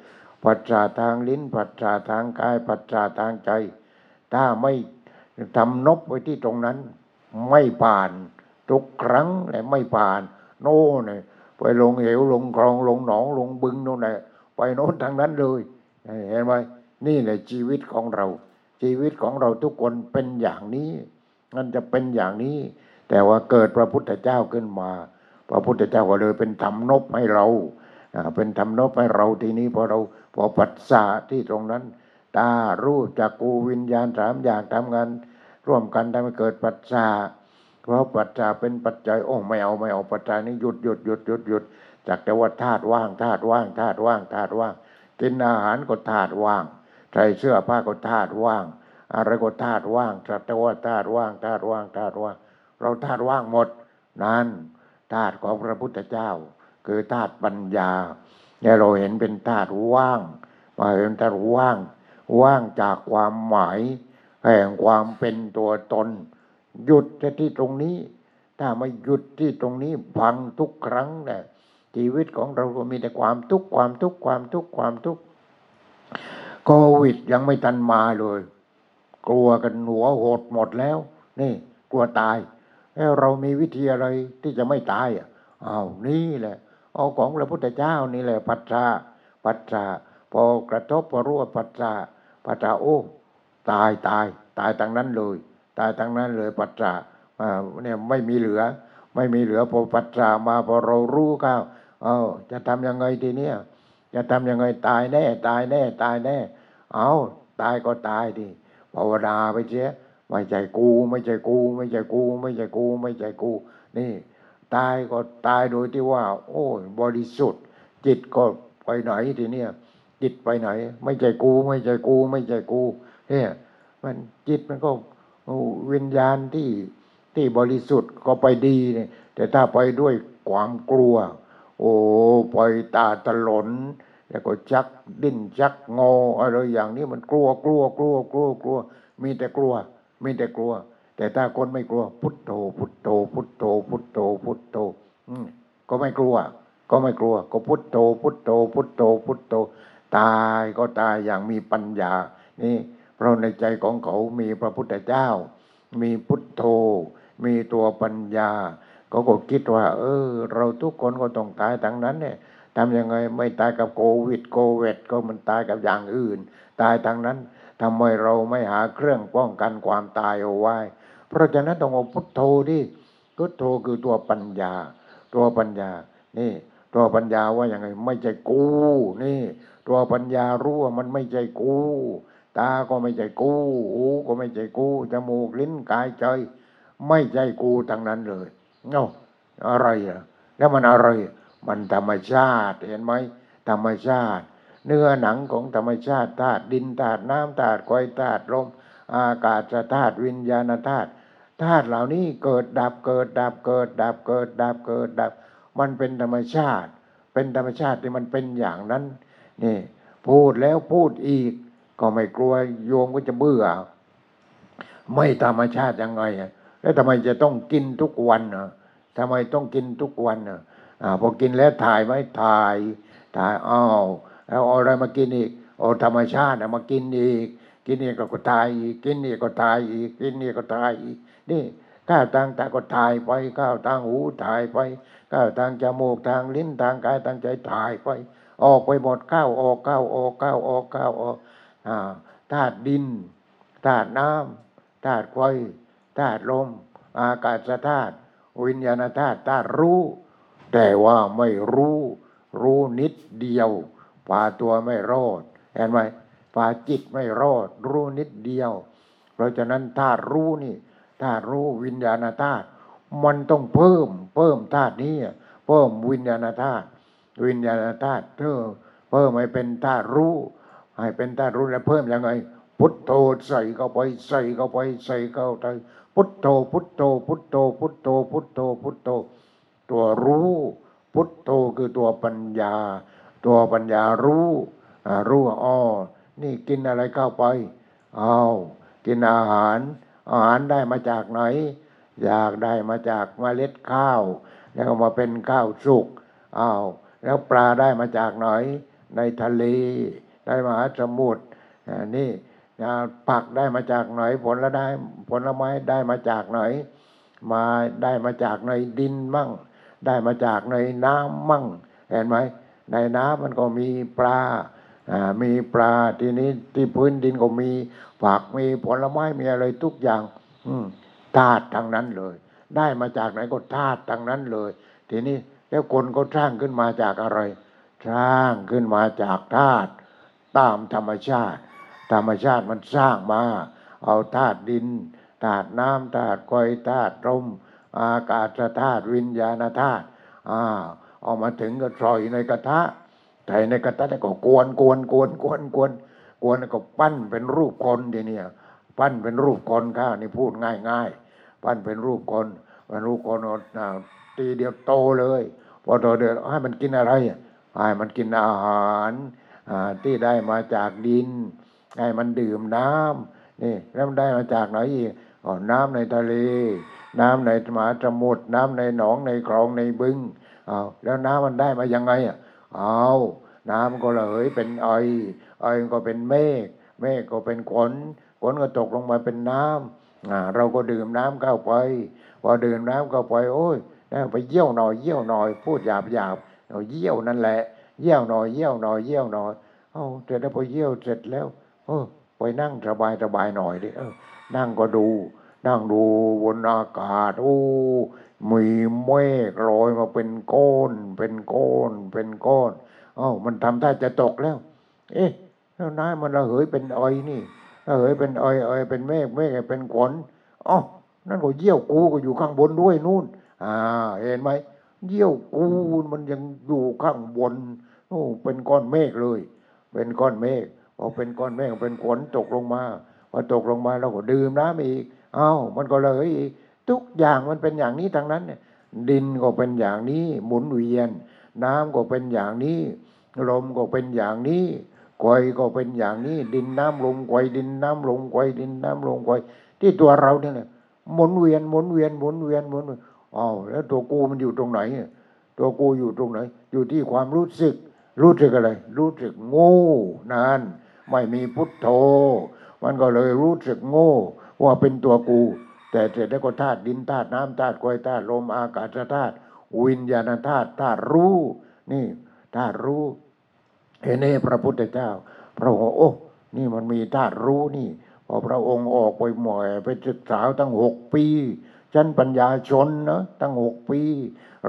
ปัสสาทางลิ้น ปัสสาทางกาย ปัสสาทางใจ ถ้าไม่ทำนบไว้ที่ตรงนั้น ไม่ผ่านทุกครั้งและไม่ผ่าน โน่นเลยไปลงเหวลงคลองลงหนองลงบึงโน่นแหละไปโน้นทางนั้นเลยเห็นไหมนี่แหละชีวิตของเรา ชีวิตของเราทุกคนเป็นอย่างนี้มันจะเป็นอย่างนี้ แต่ว่าเกิดพระพุทธเจ้าขึ้นมา พระพุทธเจ้าก็เลยเป็นธรรมนบให้เราเป็นธรรมนบให้เราทีนี้พอเราพอปัสสาที่ตรงนั้น ตารูปจักกูวิญญาณสามอย่างทำงานร่วมกันทำให้เกิดปัสสาเพราะปัจจาเป็นปัจจัยโอ้ไม่เอาไม่เอาปัจจัยนี้หยุดหยุดหยุดหยุดหยุดจากแต่ว่าธาตุว่างธาตุว่างธาตุว่างธาตุว่างกินอาหารก็ธาตุว่างใส่เสื้อผ้าก็ธาตุว่างอะไรก็ธาตุว่างสัตว์ว่าธาตุว่างธาตุว่างธาตุว่าง เราธาตุว่างหมด นั้น ธาตุของพระพุทธเจ้า คือธาตุปัญญาเนี่ยเราเห็นเป็นธาตุว่างมาเห็นธาตุว่าง ว่างจากความหมาย แห่งความเป็นตัวตน หยุดที่ตรงนี้ ถ้าไม่หยุดที่ตรงนี้พังทุกครั้งเนี่ยชีวิตของเราก็มีแต่ความทุกข์ความทุกข์ความทุกข์ความทุกข์โควิดยังไม่ทันมาเลย กลัวกันหัวโหดหมดแล้ว นี่ กลัวตาย เรามีวิธีอะไรที่จะไม่ตายอะอ้าวนี่แหละ เอาของพระพุทธเจ้านี่แหละปัจจาปัจจาพอกระทบพอรู้ว่าปัจจาปัจจาโอ้ตายตาย ตายทางนั้นเลย ตายทางนั้นเลยปัจจาอ่าเนี่ยไม่มีเหลือ ไม่มีเหลือพอปัจจามาพอเรารู้เข้าเออจะทำยังไงทีเนี้ยจะทำยังไงตายแน่ ตายแน่ ตายแน่ เอาตายก็ตายดิภาวนาไปเชีย ไม่ใช่กู ไม่ใช่กู ไม่ใช่กู ไม่ใช่กู ไม่ใช่กู นี่ ตายก็ตายโดยที่ว่า โอ้ยบริสุทธิ์ จิตก็ไปไหนทีเนี้ยจิตไปไหน ไม่ใช่กู ไม่ใช่กู ไม่ใช่กูเนี่ยมันจิตมันก็วิญญาณที่ที่บริสุทธิ์ก็ไปดีเนี่ยแต่ถ้าไปด้วยความกลัว โอ้ปล่อยตาตลนแล้วก็ชักดิ้นชักงออะไรอย่างนี้มันกลัวกลัวกลัวกลัวกลัว มีแต่กลัว มีแต่กลัว แต่ถ้าคนไม่กลัว พุทโธพุทโธพุทโธพุทโธพุทโธก็ไม่กลัว ก็ไม่กลัว ก็พุทโธพุทโธพุทโธพุทโธตายก็ตายอย่างมีปัญญา นี่ เพราะในใจของเขามีพระพุทธเจ้า มีพุทโธ มีตัวปัญญาเขาก็คิดว่า เออ เราทุกคนก็ต้องตายทั้งนั้นเนี่ย ทำยังไงไม่ตายกับโควิดโควิดก็มันตายกับอย่างอื่น ตายทั้งนั้นทำไมเราไม่หาเครื่องป้องกันความตายเอาไว้ เพราะฉะนั้นต้องเอาพุทโธดิพุทโธคือตัวปัญญา ตัวปัญญา นี่ ตัวปัญญาว่าอย่างไง ไม่ใช่กูนี่ ตัวปัญญารู้ว่ามันไม่ใช่กู ตาก็ไม่ใช่กูหูก็ไม่ใช่กูจมูกลิ้นกายใจ ไม่ใช่กูทั้งนั้นเลยเอ้าอะไรอะแล้วมันอะไร มันธรรมชาติเห็นไหมธรรมชาติ เนื้อหนังของธรรมชาติธาตุดินธาตุน้ำธาตุไฟธาตุลมอากาศธาตุวิญญาณธาตุธาตุเหล่านี้เกิดดับเกิดดับเกิดดับเกิดดับเกิดดับ มันเป็นธรรมชาติ เป็นธรรมชาติที่มันเป็นอย่างนั้นนี่พูดแล้วพูดอีก ก็ไม่กลัวโยมก็จะเบื่อ ไม่ธรรมชาติยังไงแล้วทำไมจะต้องกินทุกวันอะทำไมต้องกินทุกวันอะ อ่าพอกินแล้วถ่ายไหมถ่าย ถ่ายอ้าวแล้วอะไรมากินอีกเอธรรมชาติมากินอีก กินนี่ก็ตายอีกกินนี่ก็ตายอีกกินนี่ก็ตายอีกนี่ก้าวทางตาก็ถ่ายไปก้าวทางหูถ่ายไปก้าวทางจมูกทางลิ้นทางกายทางใจถ่ายไป ออกไปหมดก้าวออกก้าวออกก้าวออกก้าวออกอ่าธาตุดินธาตุน้ำธาตุไฟธาตุลม อากาศธาตุวิญญาณธาตุธาตุรู้ แต่ว่าไม่รู้รู้นิดเดียวพาตัวไม่รอดเห็นไหมพาจิตไม่รอด รู้นิดเดียว เพราะฉะนั้นธาตุรู้นี่ธาตุรู้วิญญาณธาตุมันต้องเพิ่ม เพิ่มธาตุนี้เพิ่มวิญญาณธาตุวิญญาณธาตุเพิ่มเพิ่มให้เป็นธาตุรู้ ให้เป็นธาตุรู้แล้วเพิ่มยังไง พุทโธใส่เข้าไปใส่เข้าไปใส่เข้าไปพุทโธพุทโธพุทโธพุทโธพุทโธพุทโธ ตัวรู้ พุทโธคือตัวปัญญา ตัวปัญญารู้รู้อ๋อนี่กินอะไรเข้าไปเอากินอาหาร อาหารได้มาจากไหน อยากได้มาจากเมล็ดข้าว แล้วมาเป็นข้าวสุกอ้าวแล้วปลาได้มาจากไหน ในทะเล ได้มาสมุทรนี่ผักได้มาจากไหนผลละได้ผลไม้ได้มาจากไหนมาได้มาจากในดินมั่ง ได้มาจากในน้ำมั่งเห็นไหมในน้ำมันก็มีปลาอ่ามีปลาทีนี้ที่พื้นดินก็มีผักมีผลไม้มีอะไรทุกอย่าง อืมธาตุทางนั้นเลย ได้มาจากไหนก็ธาตุทางนั้นเลย ทีนี้แล้วคนก็สร้างขึ้นมาจากอะไร สร้างขึ้นมาจากธาตุตามธรรมชาติ ธรรมชาติมันสร้างมา เอาธาตุดินธาตุน้ำธาตุไฟธาตุลม อากาศธาตุวิญญาณธาตุอ่าเอามาถึงก็ใส่ในกระทะใส่ในกระทะแล้วก็กวนกวนกวนกวนกวนกวนแล้วก็ปั้นเป็นรูปคนทีเนี่ยปั้นเป็นรูปคนข้านี่พูดง่ายง่ายปั้นเป็นรูปคนเป็นรูปคนตีเดียวโตเลย พอโตเดือดให้มันกินอะไรให้มันกินอาหารที่ได้มาจากดิน ให้มันดื่มน้ำนี่แล้วมันได้มาจากไหนอีกน้ำในทะเล น้ำในมหาสมุทรน้ำในหนองในคลองในบึงเอาแล้วน้ำมันได้มายังไงอะเอาน้ำก็ระเหยเป็นไอไอก็เป็นเมฆเมฆก็เป็นฝนฝนก็ตกลงมาเป็นน้ำอ่าเราก็ดื่มน้ำเข้าไป พอดื่มน้ำเข้าไป โอ้ยได้ไปเยี่ยวหน่อยเยี่ยวหน่อย พูดหยาบหยาบเอาเยี่ยวนั่นแหละ เยี่ยวหน่อยเยี่ยวหน่อยเยี่ยวหน่อยเอาเสร็จแล้วพอเยี่ยวเสร็จแล้ว เออไปนั่งสบายสบายหน่อยดิเออนั่งก็ดู นั่งดูบนอากาศโอ้มีเมฆลอยมาเป็นก้อนเป็นก้อนเป็นก้อนเอ้ามันทำท่าจะตกแล้ว เอ๊ะแล้วน้ำมันระเหยเป็นออยนี่ระเหยเป็นออยออยเป็นเมฆเมฆเป็นขนอ๋อนั่นก็เยี่ยวกูก็อยู่ข้างบนด้วยนู่น อ่า เห็นไหมเยี่ยวกูมันยังอยู่ข้างบนโอ้เป็นก้อนเมฆเลย เป็นก้อนเมฆพอเป็นก้อนเมฆเป็นฝนตกลงมาพอตกลงมาเราก็ดื่มน้ำอีก เอ้ามันก็เลยอีกทุกอย่างมันเป็นอย่างนี้ทั้งนั้นเนี่ยดินก็เป็นอย่างนี้หมุนเวียน น้ำก็เป็นอย่างนี้ ลมก็เป็นอย่างนี้ไฟก็เป็นอย่างนี้ ดินน้ำลมไฟดินน้ำลมไฟดินน้ำลมไฟที่ตัวเราเนี่ยหมุนเวียนหมุนเวียนหมุนเวียนหมุนเวียนอ้าวแล้วตัวกูมันอยู่ตรงไหน ตัวกูอยู่ตรงไหน อยู่ที่ความรู้สึก รู้สึกอะไร รู้สึกโง่นั่นไม่มีพุทโธ มันก็เลยรู้สึกโง่ ว่าเป็นตัวกู แต่เสร็จแล้วก็ธาตุดินธาตุน้ำธาตุไฟธาตุลมอากาศธาตุวิญญาณธาตุธาตุรู้นี่ธาตุรู้เห็นไหมพระพุทธเจ้า พระองค์โอ้ นี่มันมีธาตุรู้นี่พอพระองค์ออกไปหมอยไปศึกษาตั้งหกปีชั้นปัญญาชนนะตั้งหกปี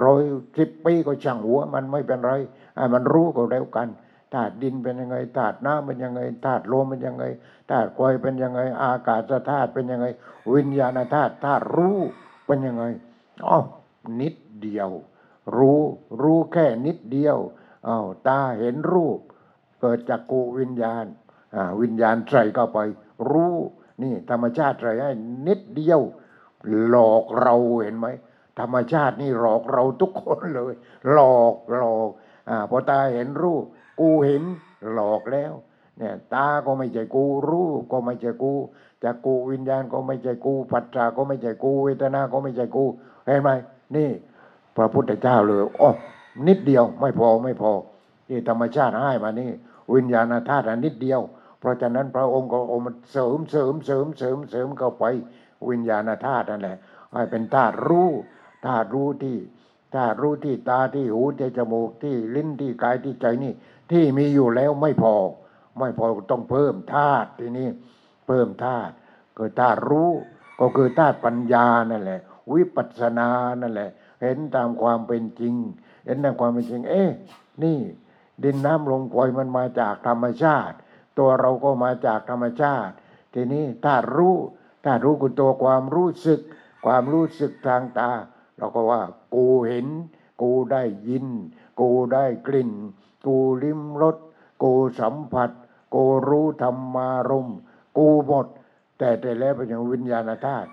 ร้อยสิบปีก็ช่างหัว มันไม่เป็นไรให้มันรู้ก็แล้วกันธาตุดินเป็นยังไงธาตุน้ำเป็นยังไงธาตุลมเป็นยังไงธาตุไฟเป็นยังไง อากาศธาตุเป็นยังไง วิญญาณธาตุธาตุรู้เป็นยังไงอ๋อนิดเดียว รู้รู้แค่นิดเดียวอ้าวตาเห็นรูป เกิดจากกูวิญญาณอ่าวิญญาณใส่เข้าไป รู้นี่ธรรมชาติใส่ให้นิดเดียว หลอกเราเห็นไหมธรรมชาตินี่หลอกเราทุกคนเลย หลอกหลอกอ่าพอตาเห็นรูป กูเห็นหลอกแล้ว เนี่ยตาก็ไม่ใช่กูรูปก็ไม่ใช่กูจากกูวิญญาณก็ไม่ใช่กูปัจจาก็ไม่ใช่กูเวทนาก็ไม่ใช่กูเห็นไหมนี่ พระพุทธเจ้าเลยอ๋อนิดเดียวไม่พอไม่พอที่ธรรมชาติให้มานี่ วิญญาณธาตุอันนิดเดียว เพราะฉะนั้นพระองค์ก็อามันเสริมเสริมเสริมเสริมเสริมเข้าไปวิญญาณธาตุนั่นแหละให้เป็นธาตุรู้ธาตุรู้ที่ธาตุรู้ที่ตาที่หูที่จมูกที่ลิ้นที่กายที่ใจนี่ ที่มีอยู่แล้วไม่พอ ไม่พอต้องเพิ่มธาตุทีนี้เพิ่มธาตุคือธาตุรู้ ก็คือธาตุปัญญานั่นแหละ วิปัสสนานั่นแหละ เห็นตามความเป็นจริง เห็นตามความเป็นจริง เอ๊ะนี่ ดินน้ำลมไฟมันมาจากธรรมชาติ ตัวเราก็มาจากธรรมชาติ ทีนี้ธาตุรู้ธาตุรู้คือตัวความรู้สึก ความรู้สึกทางตา เราก็ว่า กูเห็น กูได้ยิน กูได้กลิ่น กูลิ้มรสกูสัมผัส กูรู้ธรรมารมกูหมด แต่แต่แล้วเป็นอย่างวิญญาณธาตุ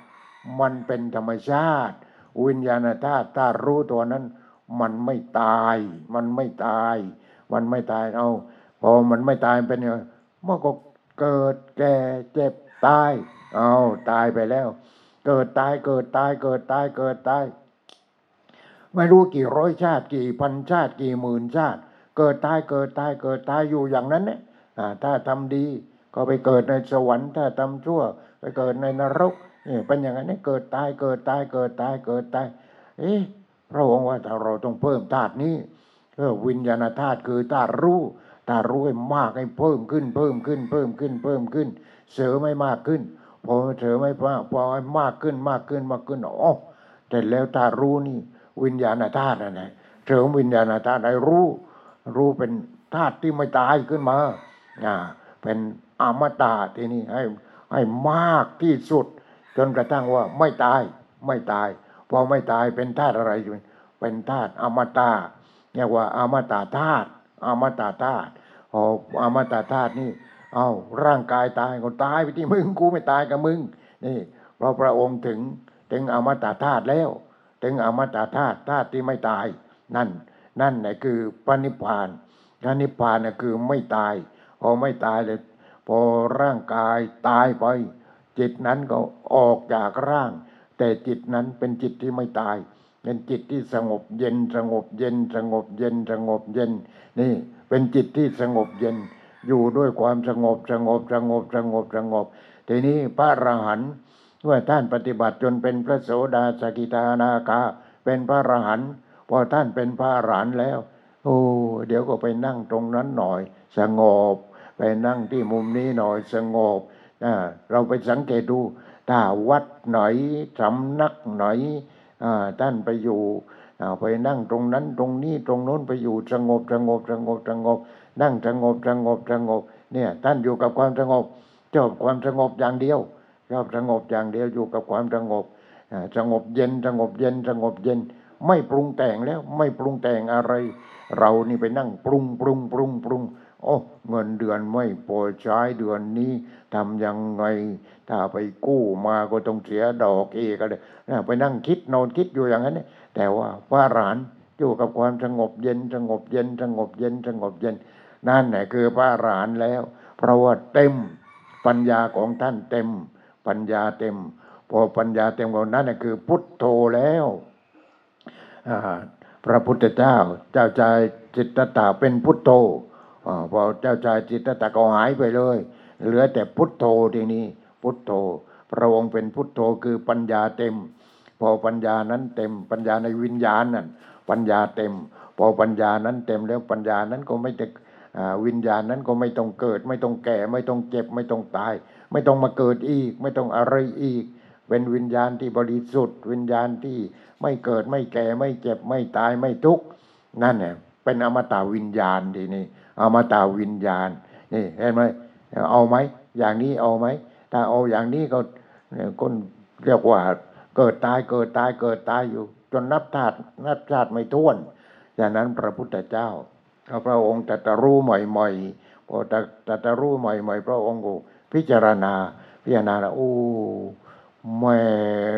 มันเป็นธรรมชาติ วิญญาณธาตุธารู้ตัวนั้น มันไม่ตาย มันไม่ตาย มันไม่ตายเอาพอมันไม่ตายเป็นยังไงมันก็เกิดแก่เจ็บตายเอาตายไปแล้ว เกิดตายเกิดตายเกิดตายเกิดตายไม่รู้กี่ร้อยชาติกี่พันชาติกี่หมื่นชาติ เกิดตายเกิดตายเกิดตายอยู่อย่างนั้นเนี่ย ถ้าทำดี ก็ไปเกิดในสวรรค์ถ้าทำชั่ว ไปเกิดในนรกนี่เป็นอย่างนั้นเนี่เกิดตายเกิดตายเกิดตายเกิดตาย เอ๊ะพระองค์ว่าถ้าเราต้องเพิ่มธาตุนี้ออวิญญาณธาตุคือธาตุรู้ธาตุรู้ให้มากให้เพิ่มขึ้น เพิ่มขึ้น เพิ่มขึ้น เพิ่มขึ้น เสริมไม่มากขึ้นพอเสริมไม่มากพอให้มากขึ้นมากขึ้นมากขึ้นอ๋อแต่แล้วธาตุรู้นี่ วิญญาณธาตุนะนะเสริมวิญญาณธาตุให้รู้ รู้เป็นธาตุที่ไม่ตายขึ้นมา เป็นอมตะทีนี้ให้ให้มากที่สุด จนกระทั่งว่าไม่ตายไม่ตายพอไม่ตายเป็นธาตุอะไรอยู่เป็นธาตุอมตะเรียกว่าอมตะธาตุอมตะธาตุพออมตะธาตุนี่เอาร่างกายตายก็ตายไปที่มึงกูไม่ตายกับมึงนี่เพราะพระองค์ถึงถึงอมตะธาตุแล้ว ถึงอมตะธาตุธาตุที่ไม่ตาย นั่น นั่นแหละคือพระนิพพานพระนิพพานน่ะคือไม่ตาย พอไม่ตายเลย พอร่างกายตายไป จิตนั้นก็ออกจากร่าง แต่จิตนั้นเป็นจิตที่ไม่ตาย เป็นจิตที่สงบเย็นสงบเย็นสงบเย็นสงบเย็น นี่เป็นจิตที่สงบเย็น อยู่ด้วยความสงบสงบสงบสงบสงบทีนี้พระอรหันต์เมื่อท่านปฏิบัติจนเป็นพระโสดาสกิทานาคาเป็นพระอรหันต์พอท่านเป็นพระอรหันต์แล้ว โอ้เดี๋ยวก็ไปนั่งตรงนั้นหน่อย สงบ ไปนั่งที่มุมนี้หน่อยสงบเราไปสังเกตดู ถ้าวัดไหนสำนักไหนอ่าท่านไปอยู่ไปนั่งตรงนั้นตรงนี้ตรงโน้นไปอยู่สงบสงบสงบสงบ นั่งสงบสงบสงบเนี่ยท่านอยู่กับความสงบชอบความสงบอย่างเดียวชอบสงบอย่างเดียวอยู่กับความสงบสงบเย็นสงบเย็นสงบเย็น ไม่ปรุงแต่งแล้วไม่ปรุงแต่งอะไร เรานี่ไปนั่งปรุงปรุงปรุงปรุง โอ้เงินเดือนไม่พอใช้เดือนนี้ทำยังไง ถ้าไปกู้มาก็ต้องเสียดอกเอกอะไรนะไปนั่งคิดนอนคิดอยู่อย่างนั้นเนี่ยแต่ว่าพระอรหันอยู่กับความสงบเย็นสงบเย็นสงบเย็นสงบเย็น นั่นแหละคือพระอรหันแล้ว เพราะว่าเต็มปัญญาของท่านเต็ม ปัญญาเต็ม พอปัญญาเต็มของนั้นน่ะคือพุทโธแล้วพระพุทธเจ้าเจ้าชายจิตตตาเป็นพุทโธ พอเจ้าชายจิตตตาก็หายไปเลย เหลือแต่พุทโธทีนี้พุทโธ พระองค์เป็นพุทโธคือปัญญาเต็ม พอปัญญานั้นเต็ม ปัญญาในวิญญาณนั่นปัญญาเต็ม พอปัญญานั้นเต็มแล้วปัญญานั้นก็ไม่ได้อวิญญาณนั้นก็ไม่ต้องเกิด ไม่ต้องแก่ ไม่ต้องเจ็บ ไม่ต้องตาย ไม่ต้องมาเกิดอีก ไม่ต้องอะไรอีก เป็นวิญญาณที่บริสุทธิ์ วิญญาณที่ไม่เกิดไม่แก่ไม่เจ็บไม่ตายไม่ทุกข์นั่นเนี่ยเป็นอมตะวิญญาณทีนี้ อมตะวิญญาณนี่เห็นไหมเอาไหมอย่างนี้เอาไหมถ้าเอาอย่างนี้ก็เนี่ยคนเรียกว่าเกิดตายเกิดตายเกิดตายอยู่ จนนับชาตินับชาติไม่ท้วนจากนั้นพระพุทธเจ้าพระองค์ตรัสรู้ใหม่ๆพอตรัสรู้ใหม่ๆพระองค์ก็พิจารณาพิจารณาโอ้แม่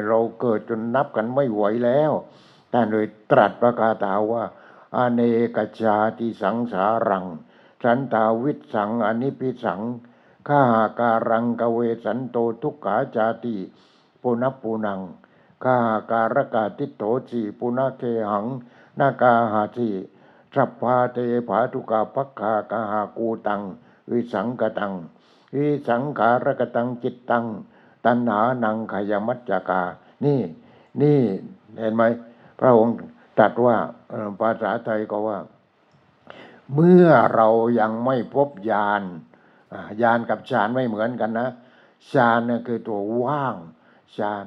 เราเกิดจนนับกันไม่ไหวแล้วท่านเลยตรัสประกาศาว่า อเนกชาติสังสารัง สันตาวิสังอนิพิสังข้าหาการังกเวสันโตทุกขาจาติปุณปุนังข้าหาการกาติโตจีปุณเคหังนากาหาทีสัพพาเตภาทุกาปักขากาหากูตังวิสังกตังวิสังขารกตังจิตตัง ตัณหานังขยมัจจกา นี่ นี่เห็นไหมพระองค์ตรัสว่าภาษาไทยก็ว่า เมื่อเรายังไม่พบญาณอ่าญาณกับฌานไม่เหมือนกันนะฌานเนี่ยคือตัวว่างฌาน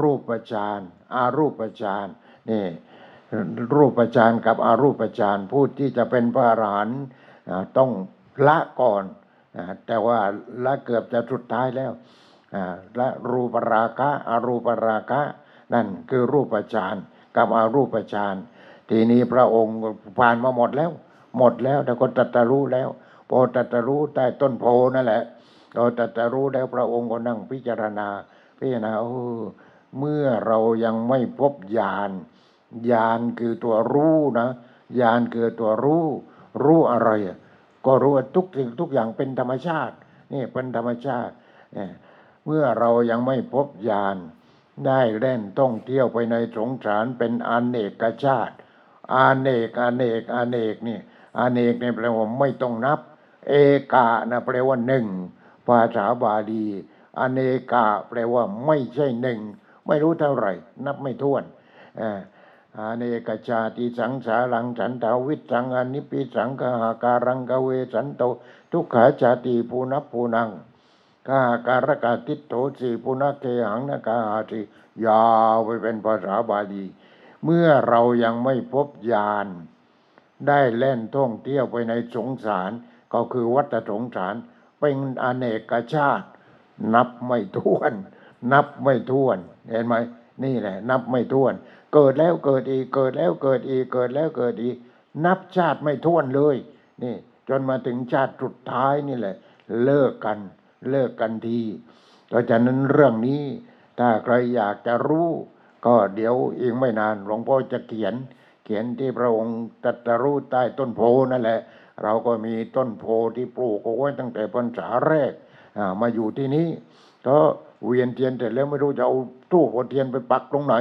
รูปฌานอารูปฌานนี่รูปฌานกับอารูปฌานผู้ที่จะเป็นพระอรหันต์ต้องละก่อนแต่ว่าละเกือบจะสุดท้ายแล้วละรูปราคะอารูปราคะ นั่นคือรูปฌานกับอารูปฌาน ทีนี้พระองค์ผ่านมาหมดแล้ว หมดแล้วแต่ก็ตรัสรู้แล้ว พอตรัสรู้ใต้ต้นโพนั่นแหละพอตรัสรู้แล้วพระองค์ก็นั่งพิจารณา พิจารณาเออเมื่อเรายังไม่พบญาณญาณคือตัวรู้นะญาณคือตัวรู้ รู้อะไร ก็รู้ว่าทุกสิ่งทุกอย่างเป็นธรรมชาตินี่เป็นธรรมชาติเมื่อเรายังไม่พบญาณได้เล่นท่องเที่ยวไปในสงสารเป็นอเนกชาติอเนกอเนกอเนกนี่ อเนกเนี่ยแปลว่าไม่ต้องนับ เอกานะแปลว่าหนึ่งภาษาบาลีอเนกาแปลว่าไม่ใช่หนึ่งไม่รู้เท่าไหร่ นับไม่ถ้วนอ่าอาเนกชาติสังสารังสันทาวิสังอนิปิสังกหาการังกเวสันโต ทุกขาชาติภูนับภูนังกหาการกาติโตสีภูนักเกหังนกาหาติยาวไปเป็นภาษาบาลี เมื่อเรายังไม่พบญาณ ได้เล่นท่องเที่ยวไปในสงสาร ก็คือวัฏสงสาร เป็นอเนกชาติ นับไม่ถ้วน นับไม่ถ้วน เห็นไหมนี่แหละ นับไม่ถ้วน เกิดแล้วเกิดอีกเกิดแล้วเกิดอีกเกิดแล้วเกิดอีกนับชาติไม่ถ้วนเลย นี่ จนมาถึงชาติสุดท้ายนี่แหละ เลิกกัน เลิกกันทีเพราะฉะนั้นเรื่องนี้ ถ้าใครอยากจะรู้ ก็เดี๋ยวอีกไม่นานหลวงพ่อจะเขียน เขียนที่พระองค์ตรัสรู้ใต้ต้นโพนั่นแหละ เราก็มีต้นโพที่ปลูกเอาไว้ตั้งแต่พรรษาแรกมาอยู่ที่นี้ก็เวียนเทียนเสร็จแล้วไม่รู้จะเอาตู้ปเทียนไปปักตรงไหน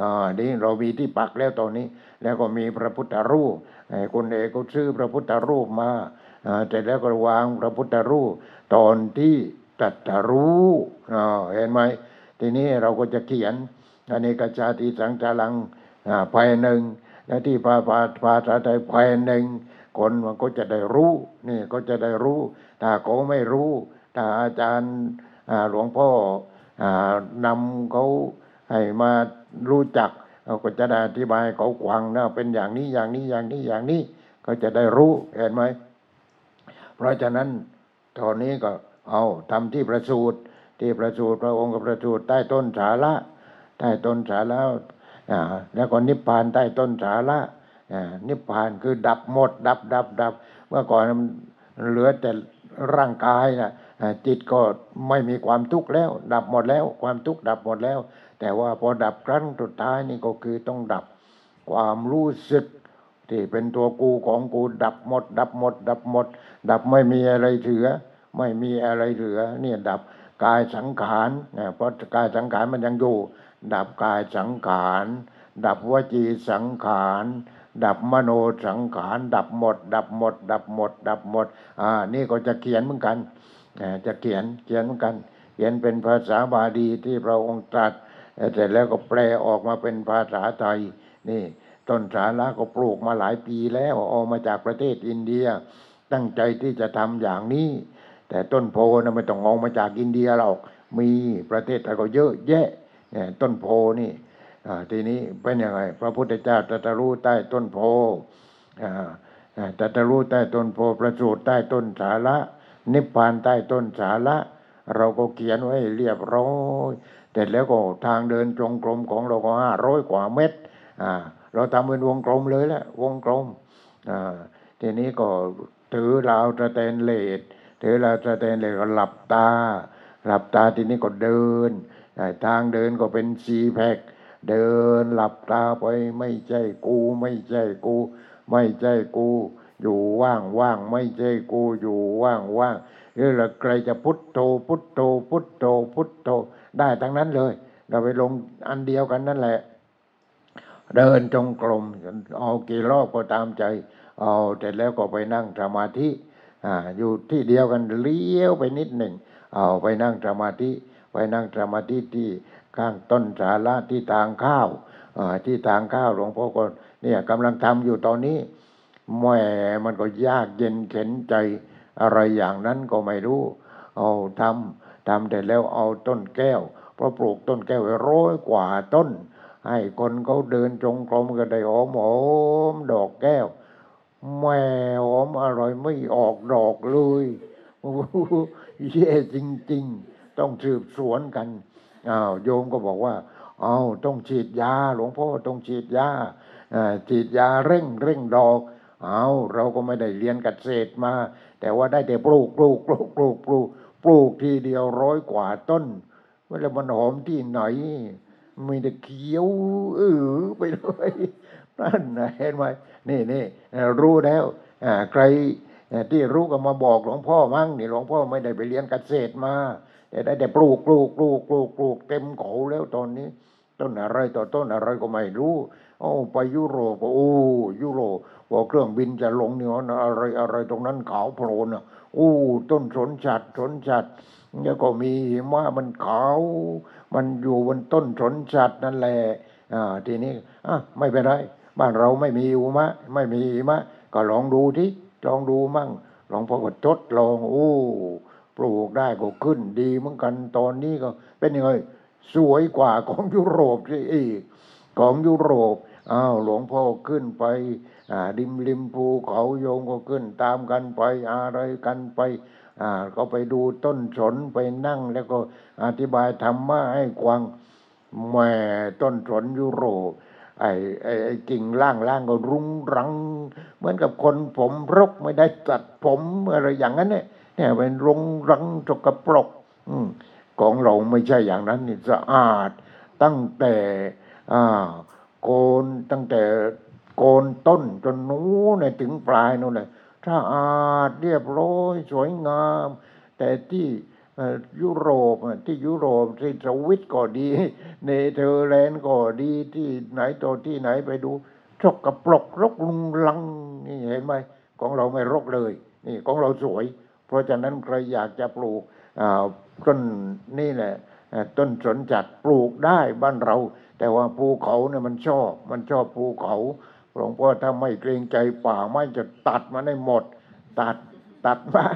อ่านี่เรามีที่ปักแล้วตอนนี้ แล้วก็มีพระพุทธรูปไอ้คนเอกก็ซื้อพระพุทธรูปมาอ่าเสร็จแล้วก็วางพระพุทธรูปตอนที่ตรัสรู้อ่าเห็นไหมทีนี้เราก็จะเขียนอเนกชาติสังสารังอ่าภายหนึ่ง และที่ภาภาภาษาไทยภายหนึ่งคนมันก็จะได้รู้นี่ก็จะได้รู้ ถ้าเขาไม่รู้ ถ้าอาจารย์หลวงพ่ออนำเขาให้มารู้จักเราก็จะได้อธิบายเขาควังนะเป็นอย่างนี้อย่างนี้อย่างนี้อย่างนี้ ก็จะได้รู้เห็นไหมเพราะฉะนั้นตอนนี้ก็เอาทำที่ประสูตรที่ประสูตรพระองค์ก็ประสูตรใต้ต้นสาระใต้ต้นสาระอ่า แล้วก็นิพพานใต้ต้นสาระนิพพานคือดับหมด ดับดับดับเมื่อก่อนมันเหลือแต่ร่างกายนะจิตก็ไม่มีความทุกข์แล้ว ดับหมดแล้ว ความทุกข์ดับหมดแล้ว แต่ว่าพอดับครั้งสุดท้ายนี่ก็คือต้องดับความรู้สึก ที่เป็นตัวกูของกูดับหมด ดับหมด ดับหมด ดับไม่มีอะไรเหลือ ไม่มีอะไรเหลือเนี่ยดับกายสังขารเนี่ยเพราะกายสังขารมันยังอยู่ ดับกายสังขาร ดับวจีสังขารดับมโนสังขาร ดับหมด ดับหมด ดับหมด ดับหมด อ่า นี่ก็จะเขียนเหมือนกันอ่าจะเขียนเขียนเหมือนกัน เขียนเป็นภาษาบาลีที่พระองค์ตรัสเสร็จแล้วก็แปลออกมาเป็นภาษาไทย นี่ต้นสาระก็ปลูกมาหลายปีแล้วเอามาจากประเทศอินเดีย ตั้งใจที่จะทำอย่างนี้ แต่ต้นโพนะไม่ต้องเอามาจากอินเดียหรอกมีประเทศไทยก็เยอะแยะ ต้นโพธิ์นี่ทีนี้เป็นยังไงพระพุทธเจ้าตรัสรู้ใต้ต้นโพธิ์อ่าตรัสรู้ใต้ต้นโพธิ์ประสูติใต้ต้นสาละนิพพานใต้ต้นสาละเราก็เขียนไว้เรียบร้อยแต่แล้วก็ทางเดินจงกรมของเราก็ห้าร้อยกว่าเมตรอ่าเราทำเป็นวงกลมเลยแหละวงกลมอ่าทีนี้ก็ถือราวสแตนเลสถือราวสแตนเลสก็หลับตา หลับตาทีนี้ก็เดิน ทางเดินก็เป็นซีแพคเดินหลับตาไปไม่ใช่กู ไม่ใช่กู ไม่ใช่กู อยู่ว่างว่างไม่ใช่กูอยู่ว่างว่างหรือเราใครจะพุทโธพุทโธพุทโธพุทโธได้ทั้งนั้นเลย เราไปลงอันเดียวกันนั่นแหละ เดินจงกรมเอากี่รอบก็ตามใจ เอาแต่แล้วก็ไปนั่งสมาธิอ่าอยู่ที่เดียวกันเลี้ยวไปนิดหนึ่งเอาไปนั่งสมาธิ ไปนั่งสมาธิที่ข้างต้นสาระที่ทางข้าวที่ทางข้าวหลวงพ่อก็เนี่ยกำลังทำอยู่ตอนนี้แหม่มันก็ยากเย็นเข็นใจอะไรอย่างนั้นก็ไม่รู้ เอาทำทำแต่แล้วเอาต้นแก้ว เพราะปลูกต้นแก้วไว้ร้อยกว่าต้น ให้คนเขาเดินจงกรมก็ได้หอมหอมดอกแก้วแม่หอมอร่อยไม่ออกดอกเลยโอ้โหแย่จริง ๆ ต้องสืบสวนกันอ้าวโยมก็บอกว่าเอาวต้องฉีดยาหลวงพ่อต้องฉีดยาฉีดยาเร่งเร่งดอกเอาเราก็ไม่ได้เรียนเกษตรมา แต่ว่าได้แต่ปลูกปลูกปลูกปลูกปลูกปลูกทีเดียวร้อยกว่าต้นเวลามันหอมที่ไหนมีแต่เขียวเออไปเลยนั่นเห็นไหมนี่นี่รู้แล้วใครที่รู้ก็มาบอกหลวงพ่อมั่งนี่หลวงพ่อไม่ได้ไปเรียนเกษตรมา แต่ได้แต่ปลูกปลูกปลูกปลูกปลูกเต็มเขาแล้วตอนนี้ ต้นอะไรต่อต้นอะไรก็ไม่รู้โอ้ไปยุโรปก็โอ้ยุโรปพอเครื่องบินจะลงเนี่ยนะอะไรอะไรตรงนั้นขาวโพลนอะโอ้ต้นสนชัดสนชัดแล้วก็มีหิมะมันขาว มันอยู่บนต้นสนชัดนั่นแหละอ่าทีนี้อะไม่เป็นไรบ้านเราไม่มีอุมะ ไม่มีหิมะ ก็ลองดูที่ลองดูมั่งลองพอก็ทดลองโอ้ ปลูกได้ก็ขึ้นดีเหมือนกันตอนนี้ก็เป็นยังไงสวยกว่าของยุโรปสิอีก ของยุโรปอ้าวหลวงพ่อขึ้นไปอ่าริมริมภูเขาโยมก็ขึ้นตามกันไปอะไรกันไปอ่าก็ไปดูต้นสนไปนั่งแล้วก็อธิบายธรรมะให้กวางแหม่ต้นสนยุโรปไอ้ไอ้ไอ้กิ่งล่างล่างก็รุงรัง เหมือนกับคนผมรกไม่ได้ตัดผมอะไรอย่างนั้นเนี่ย เนี่ยเป็นรงรังจกปรกอของเราไม่ใช่อย่างนั้นนี่สะอาดตั้งแต่อ่าโกนตั้งแต่โกนต้นจนนู้นถึงปลายนู่นเลยสะอาดเรียบร้อยสวยงาม แต่ที่ยุโรปที่ยุโรปที่สวิตก็ดี เนเธอร์แลนด์ก็ดีที่ไหนตัวที่ไหนไปดูชกกระปรกรกลุงลังนี่เห็นไหมของเราไม่รกเลย นี่ของเราสวย เพราะฉะนั้นใครอยากจะปลูกต้นนี่แหละต้นสนจัดปลูกได้บ้านเรา แต่ว่าภูเขาเนี่ยมันชอบ มันชอบภูเขาหลวงพ่อถ้าไม่เกรงใจป่าไม้จะตัดมันให้หมด ตัดตัดไม้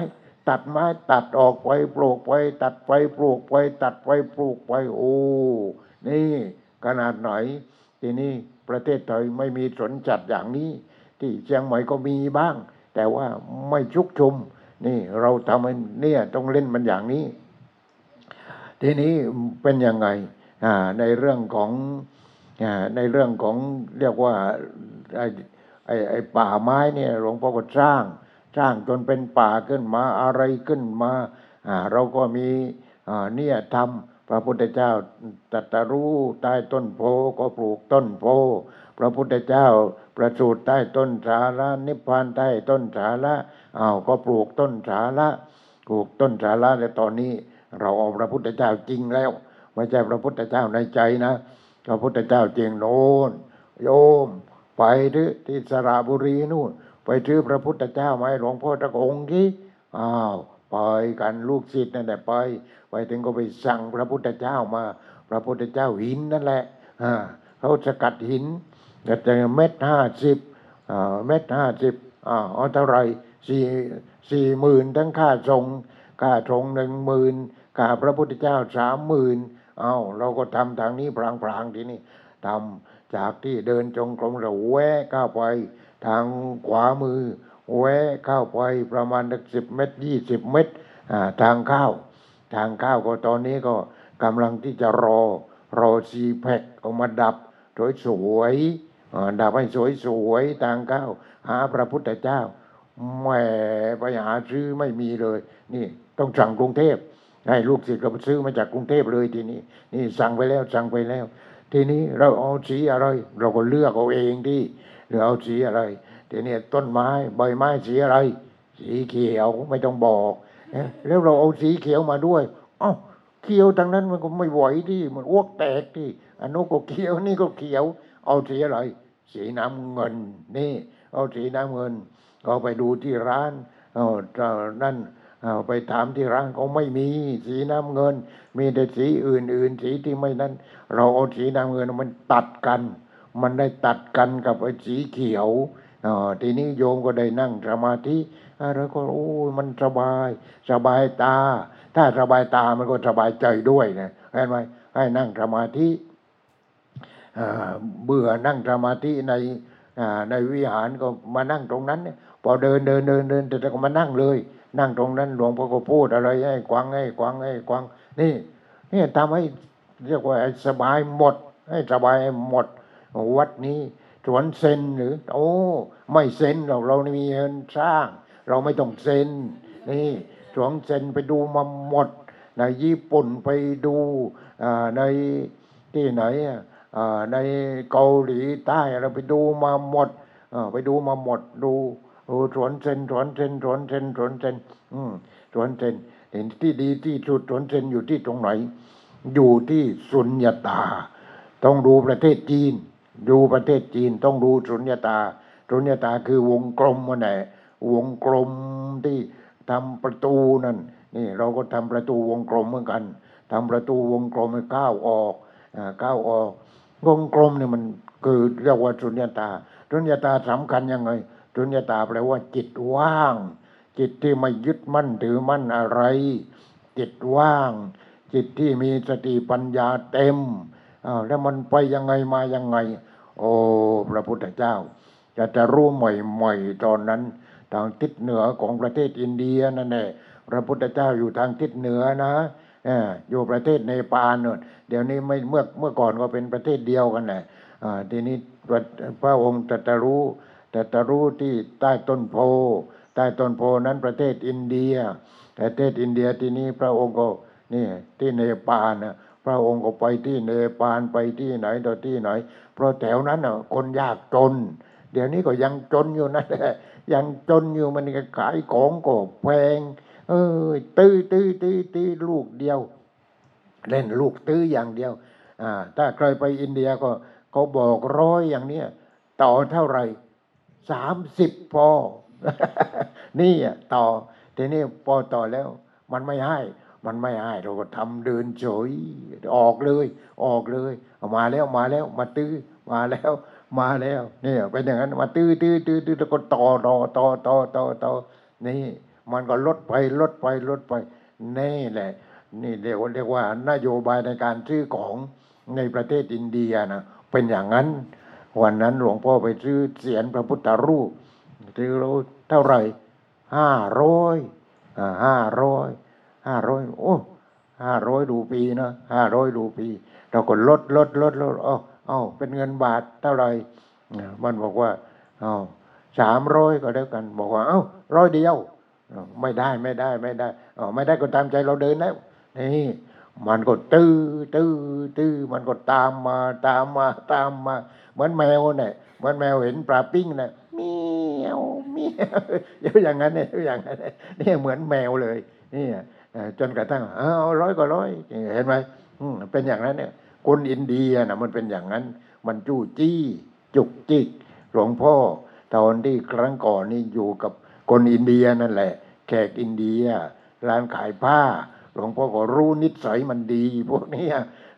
ตัดไม้ตัดออกไปปลูกไปตัดไปปลูกไปตัดไปปลูกไปโอ้นี่ขนาดไหนทีนี้ประเทศไทยไม่มีสนจัดอย่างนี้ ที่เชียงใหม่ก็มีบ้าง แต่ว่าไม่ชุกชุม นี่เราทำให้เนี่ยต้องเล่นมันอย่างนี้ ทีนี้เป็นยังไงในเรื่องของในเรื่องของเรียกว่าไอ้ไอ้ไอ้ป่าไม้เนี่ยหลวงพ่อก็สร้าง สร้างจนเป็นป่าขึ้นมาอะไรขึ้นมาเราก็มีเนี่ยทำพระพุทธเจ้าตรัสรู้ใต้ต้นโพก็ปลูกต้นโพ พระพุทธเจ้าประสูติใต้ต้นสาระนิพพานใต้ต้นสาระอ้าวก็ปลูกต้นสาระปลูกต้นสาระแล้วตอนนี้ เราเอาพระพุทธเจ้าจริงแล้วไม่ใช่พระพุทธเจ้าในใจนะ พระพุทธเจ้าจริงโน้นโยม ไปที่ที่สระบุรีนู่น ไปซื้อพระพุทธเจ้ามาให้หลวงพ่อตะองค์ที่อ้าวไปกันลูกศิษย์นั่นแหละไป ไปถึงก็ไปสั่งพระพุทธเจ้ามา พระพุทธเจ้าหินนั่นแหละเขาสกัดหิน แต่เม็ดห้าสิบเม็ดห้าสิบอ่าเอาเท่าไรสี่สี่หมื่นทั้งค่าทรงค่าทรงหนึ่งหมื่นค่าพระพุทธเจ้าสามหมื่นเอาเราก็ทำทางนี้พลางๆทีนี้ทำจากที่เดินจงกรมเราแวะเข้าไป ทางขวามือ แวะเข้าไปประมาณสักสิบเมตรยี่สิบเมตรทางเข้าทางเข้าก็ตอนนี้ก็กำลังที่จะรอรอซีแพคเอามาดับสวยๆ ดับให้สวยๆทางเข้าวหาพระพุทธเจ้าแหมไปหาซื้อไม่มีเลย นี่ต้องสั่งกรุงเทพให้ลูกศิษย์ก็ไปซื้อมาจากกรุงเทพเลยทีนี้ นี่สั่งไปแล้วสั่งไปแล้ว ทีนี้เราเอาสีอะไร เราก็เลือกเอาเองที่หรือเอาสีอะไร ทีนี้ต้นไม้ใบไม้สีอะไร สีเขียวไม่ต้องบอกนะแล้วเราเอาสีเขียวมาด้วยอ้าวเขียวทางนั้นมันก็ไม่ไหวที่มันอ้วกแตกที่อันนู้นก็เขียวนี่ก็เขียว เอาสีอะไร สีน้ำเงินนี่ เอาสีน้ำเงิน ก็ไปดูที่ร้านเออเจ้านั่นเอาไปถามที่ร้านเขาไม่มีสีน้ำเงิน มีแต่สีอื่นๆ สีที่ไม่นั้น เราเอาสีน้ำเงินมันตัดกัน มันได้ตัดกันกับไอ้สีเขียวอทีนี้โยมก็ได้นั่งสมาธิอ่าแล้วก็โอ้ยมันสบาย สบายตา ถ้าสบายตามันก็สบายใจด้วยนะเห็นไหมให้นั่งสมาธิ เบื่อนั่งสมาธิในในวิหารก็มานั่งตรงนั้นเนี่ยพอเดินเดินเดินเดินแต่ก็มานั่งเลย นั่งตรงนั้นหลวงพ่อก็พูดอะไรให้กวางให้กวางให้กวางนี่นี่ทำให้เรียกว่าสบายหมด ให้สบายหมด วัดนี้สวนเซนหรือ โอ้ ไม่เซนเราเรามีเงินสร้าง เราไม่ต้องเซนนี่สวนเซนไปดูมาหมดในญี่ปุ่นไปดูในที่ไหนอะ ในเกาหลีใต้เราไปดูมาหมดไปดูมาหมดดูดูสวนเซนสวนเซนสวนเซนสวนเซนอืมสวนเซนเห็นที่ดีที่สุดสวนเซนอยู่ที่ตรงไหน อยู่ที่สุญญตา ต้องดูประเทศจีน ดูประเทศจีนต้องดูสุญญตาสุญญตาคือวงกลมมันแหละวงกลมที่ทำประตูนั่นนี่เราก็ทำประตูวงกลมเหมือนกันทำประตูวงกลมให้ก้าวออกก้าวออก วงกลมเนี่ยมันคือเรียกว่าสุญญตาสุญญตาสำคัญยังไงสุญญตาแปลว่า จิตว่าง จิตที่ไม่ยึดมั่นถือมั่นอะไร จิตว่าง จิตที่มีสติปัญญาเต็มอ้าวแล้วมันไปยังไงมายังไง โอ้พระพุทธเจ้า จะจะรู้ใหม่ๆตอนนั้น ทางทิศเหนือของประเทศอินเดียนั่นแหละพระพุทธเจ้าอยู่ทางทิศเหนือนะ อยู่ประเทศเนปาลนู่นเดี๋ยวนี้ไม่เมื่อเมื่อก่อนก็เป็นประเทศเดียวกันแหละอ่าทีนี้พระองค์ตรัสรู้ตรัสรู้ที่ใต้ต้นโพใต้ต้นโพนั้นประเทศอินเดีย ประเทศอินเดียทีนี้พระองค์ก็นี่ที่เนปาลนะพระองค์ก็ไปที่เนปาลไปที่ไหนต่อที่ไหน เพราะแถวนั้นน่ะคนยากจน เดี๋ยวนี้ก็ยังจนอยู่นั่นแหละยังจนอยู่มันก็ขายของก็แพง เออ ตื้อตื้อตื้อตื้อลูกเดียว เล่นลูกตื้ออย่างเดียว อ่า ถ้าใครไปอินเดียก็เขาบอกร้อยอย่างเนี้ยต่อเท่าไหร่สามสิบพอนี่อะต่อทีนี้พอต่อแล้ว มันไม่ให้ มันไม่ให้เราก็ทำเดินเฉยออกเลย ออกเลยเอามาแล้วมาแล้ว มาตื้อมาแล้วมาแล้วเนี่ยเป็นอย่างนั้นมาตื้อตื้อตื้อตื้อแล้วก็ต่อต่อต่อต่อต่อต่อนี่ มันก็ลดไปลดไปลดไป นี่แหละ นี่เรียกว่าเรียกว่านโยบายในการซื้อของในประเทศอินเดียนะเป็นอย่างนั้น วันนั้นหลวงพ่อไปซื้อเสียนพระพุทธรูปซื้อรูเท่าไหร่ห้าร้อยห้าร้อยห้าร้อยโอ้ห้าร้อยรูปีนะห้าร้อยรูปีเราก็ลดลดลดลดเอ้าเอ้าเป็นเงินบาทเท่าไหร่มันบอกว่าเอ้าสามร้อยก็แล้วกัน บอกว่า เอ้าร้อยเดียว ไม่ได้ไม่ได้ไม่ได้อ๋อไม่ได้ก็ตามใจเราเดินแล้วนี่มันก็ตื้อตื้อตื้อมันก็ตามมาตามมาตามมา เหมือนแมวเนี่ยเหมือนแมวเห็นปลาปิ้งเนี่ยเมียวเมียวอย่างนั้นเนี่ยอย่างนั้นเนี่ยนี่เหมือนแมวเลยนี่จนกระทั่งเอาร้อยก็ร้อยเห็นไหมเป็นอย่างนั้นเนี่ยคนอินเดียนะมันเป็นอย่างนั้น มันจู้จี้ จุกจิกหลวงพ่อตอนที่ครั้งก่อนนี่อยู่กับ คนอินเดียนั่นแหละ แขกอินเดีย ร้านขายผ้า หลวงพ่อก็รู้นิสัยมันดี พวกนี้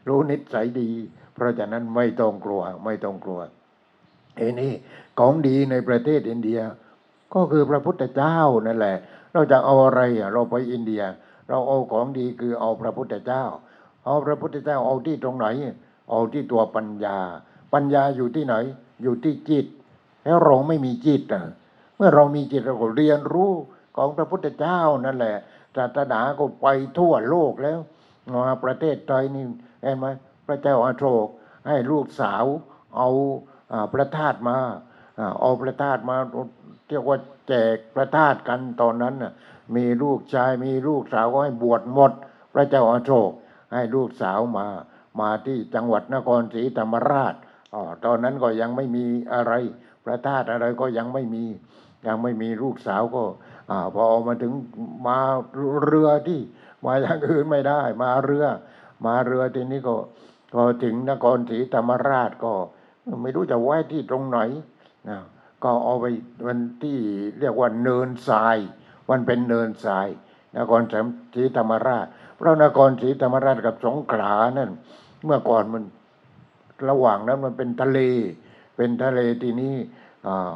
รู้นิสัยดี เพราะฉะนั้นไม่ต้องกลัว ไม่ต้องกลัวเอ้นี่ของดีในประเทศอินเดีย ก็คือพระพุทธเจ้านั่นแหละ เราจะเอาอะไรเราไปอินเดีย เราเอาของดีคือเอาพระพุทธเจ้า เอาพระพุทธเจ้าเอาที่ตรงไหน เอาที่ตัวปัญญา ปัญญาอยู่ที่ไหน อยู่ที่จิต แล้วเราไม่มีจิตอะ เมื่อเรามีจิตเราก็เรียนรู้ของพระพุทธเจ้านั่นแหละศาสนาก็ไปทั่วโลกแล้วมาประเทศไทยนี่เห็นไหมพระเจ้าอาโศกให้ลูกสาวเอาพระธาตุมาอ่าเอาพระธาตุมาเรียกว่าแจกพระธาตุกันตอนนั้นน่ะมีลูกชายมีลูกสาวก็ให้บวชหมด พระเจ้าอาโศกให้ลูกสาวมา มาที่จังหวัดนครศรีธรรมราชอ๋อตอนนั้นก็ยังไม่มีอะไร พระธาตุอะไรก็ยังไม่มี ยังไม่มีลูกสาวก็อพอมาถึงมาเรือที่มาอย่างอื่นไม่ได้ มาเรือ มาเรือทีนี้ก็พอถึงนครศรีธรรมราชก็ ไม่รู้จะไว้ที่ตรงไหนนะก็เอาไปมันที่เรียกว่าเนินทรายมันเป็นเนินทราย นครศรีธรรมราชเพราะนครศรีธรรมราชกับสงขลานั่นเมื่อก่อนมันระหว่างนั้นมันเป็นทะเล เป็นทะเลทีนี้อ่า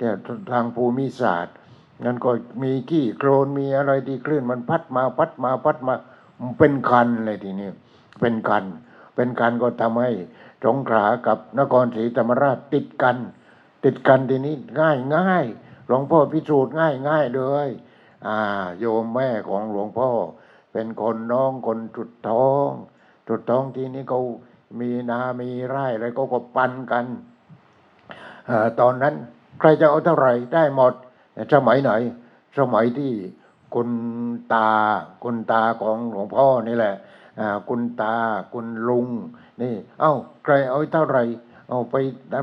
มันแต่ทางภูมิศาสตร์นั้นก็มีขี้โคลนมีอะไรที่คลื่นมันพัดมาพัดมาพัดมาเป็นคันเลยทีนี้เป็นคัน เป็นคันก็ทำให้สงขลากับนครศรีธรรมราชติดกัน ติดกันทีนี้ง่ายง่ายหลวงพ่อพิสูจน์ง่ายง่ายเลยอ่าโยมแม่ของหลวงพ่อ เป็นคนน้องคนจุดท้อง จุดท้องทีนี้เขามีนา มีไร่อะไรก็ก็ปันกันอตอนนั้น ใครจะเอาเท่าไหร่ได้หมด สมัยไหน สมัยที่คุณตาคุณตาของหลวงพ่อนี่แหละคุณตาคุณลุงนี่ เอ้าใครเอาเท่าไหร่ เอาไป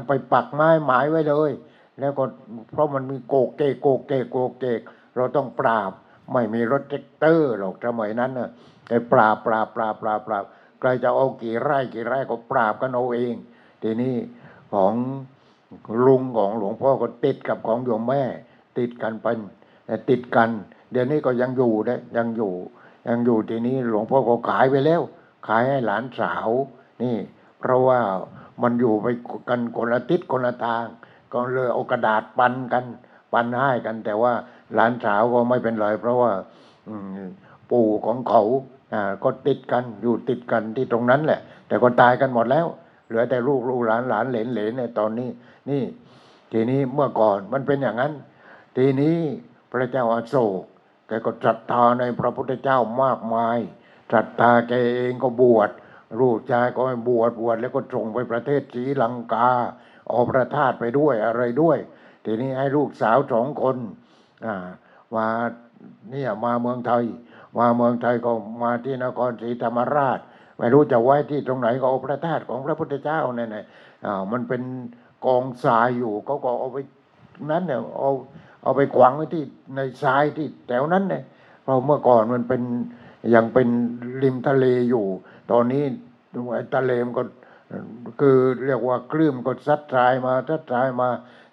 ไปปักไม้หมายไว้เลย แล้วก็เพราะมันมีโกกเกกโกกเกกโกกเกกเราต้องปราบไม่มีรถแทรกเตอร์หรอกสมัยนั้นน่ะแต่ปราบปราบปราบปราบปราบใครจะเอากี่ไร่กี่ไร่ก็ปราบกันเอาเอง ทีนี้ของ ลุงของหลวงพ่อก็ติดกับของโยมแม่ ติดกันเป็นติดกัน เดี๋ยวนี้ก็ยังอยู่ได้ยังอยู่ ยังอยู่ทีนี้หลวงพ่อก็ขายไปแล้ว ขายให้หลานสาว นี่ เพราะว่ามันอยู่ไปกันคนละทิศคนละทาง ก็เลยเอากระดาษปันกัน ปันให้กัน แต่ว่าหลานสาวก็ไม่เป็นไรเพราะว่าปู่ของเขาก็ติดกันอยู่ติดกันที่ตรงนั้นแหละ แต่ก็ตายกันหมดแล้ว เหลือแต่ลูกลูกหลานหลานเหลนเหลนในตอนนี้ นี่ ทีนี้เมื่อก่อนมันเป็นอย่างนั้น ทีนี้พระเจ้าอาโศกแกก็ศรัทธาในพระพุทธเจ้ามากมายศรัทธาแกเองก็บวชลูกชายก็บวชบวชแล้วก็ส่งไปประเทศศรีลังกาเอาพระธาตุไปด้วยอะไรด้วย ทีนี้ให้ลูกสาวสองคนมาเนี่ยมาเมืองไทย มาเมืองไทยก็มาที่นครศรีธรรมราช ไม่รู้จะไว้ที่ตรงไหนก็เอาพระธาตุของพระพุทธเจ้าเนี่ยนะอ่ามันเป็นกองทรายอยู่เขาก็เอาไปนั้นเนี่ยเอาเอาไปขวางไว้ที่ในทรายที่แถวนั้นเนี่ยเพราะเมื่อก่อนมันเป็นยังเป็นริมทะเลอยู่ ตอนนี้ไอ้ทะเลมันก็คือเรียกว่าคลื่นก็ซัดทรายมาซัดทรายมา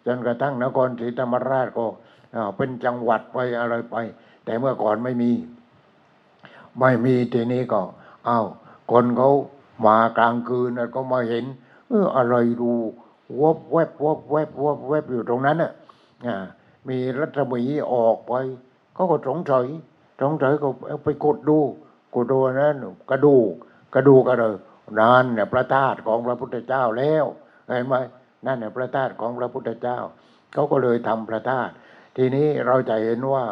จนกระทั่งนครศรีธรรมราชก็อ่าเป็นจังหวัดไปอะไรไป แต่เมื่อก่อนไม่มี ไม่มีทีนี้ก็อ้าว คนเขามากลางคืนก็มาเห็น เอออะไรดูวบแวบวบแวบวบแวบอยู่ตรงนั้นน่ะมีรัศมีออกไปเขาก็สงสัยสงสัยก็เอาไปกดดูกดดูนั้นกระดูกกระดูกอะไรนั่นเนี่ยพระธาตุของพระพุทธเจ้าแล้วเห็นไหมนั่นเนี่ยพระธาตุของพระพุทธเจ้าเขาก็เลยทำพระธาตุทีนี้เราจะเห็นว่า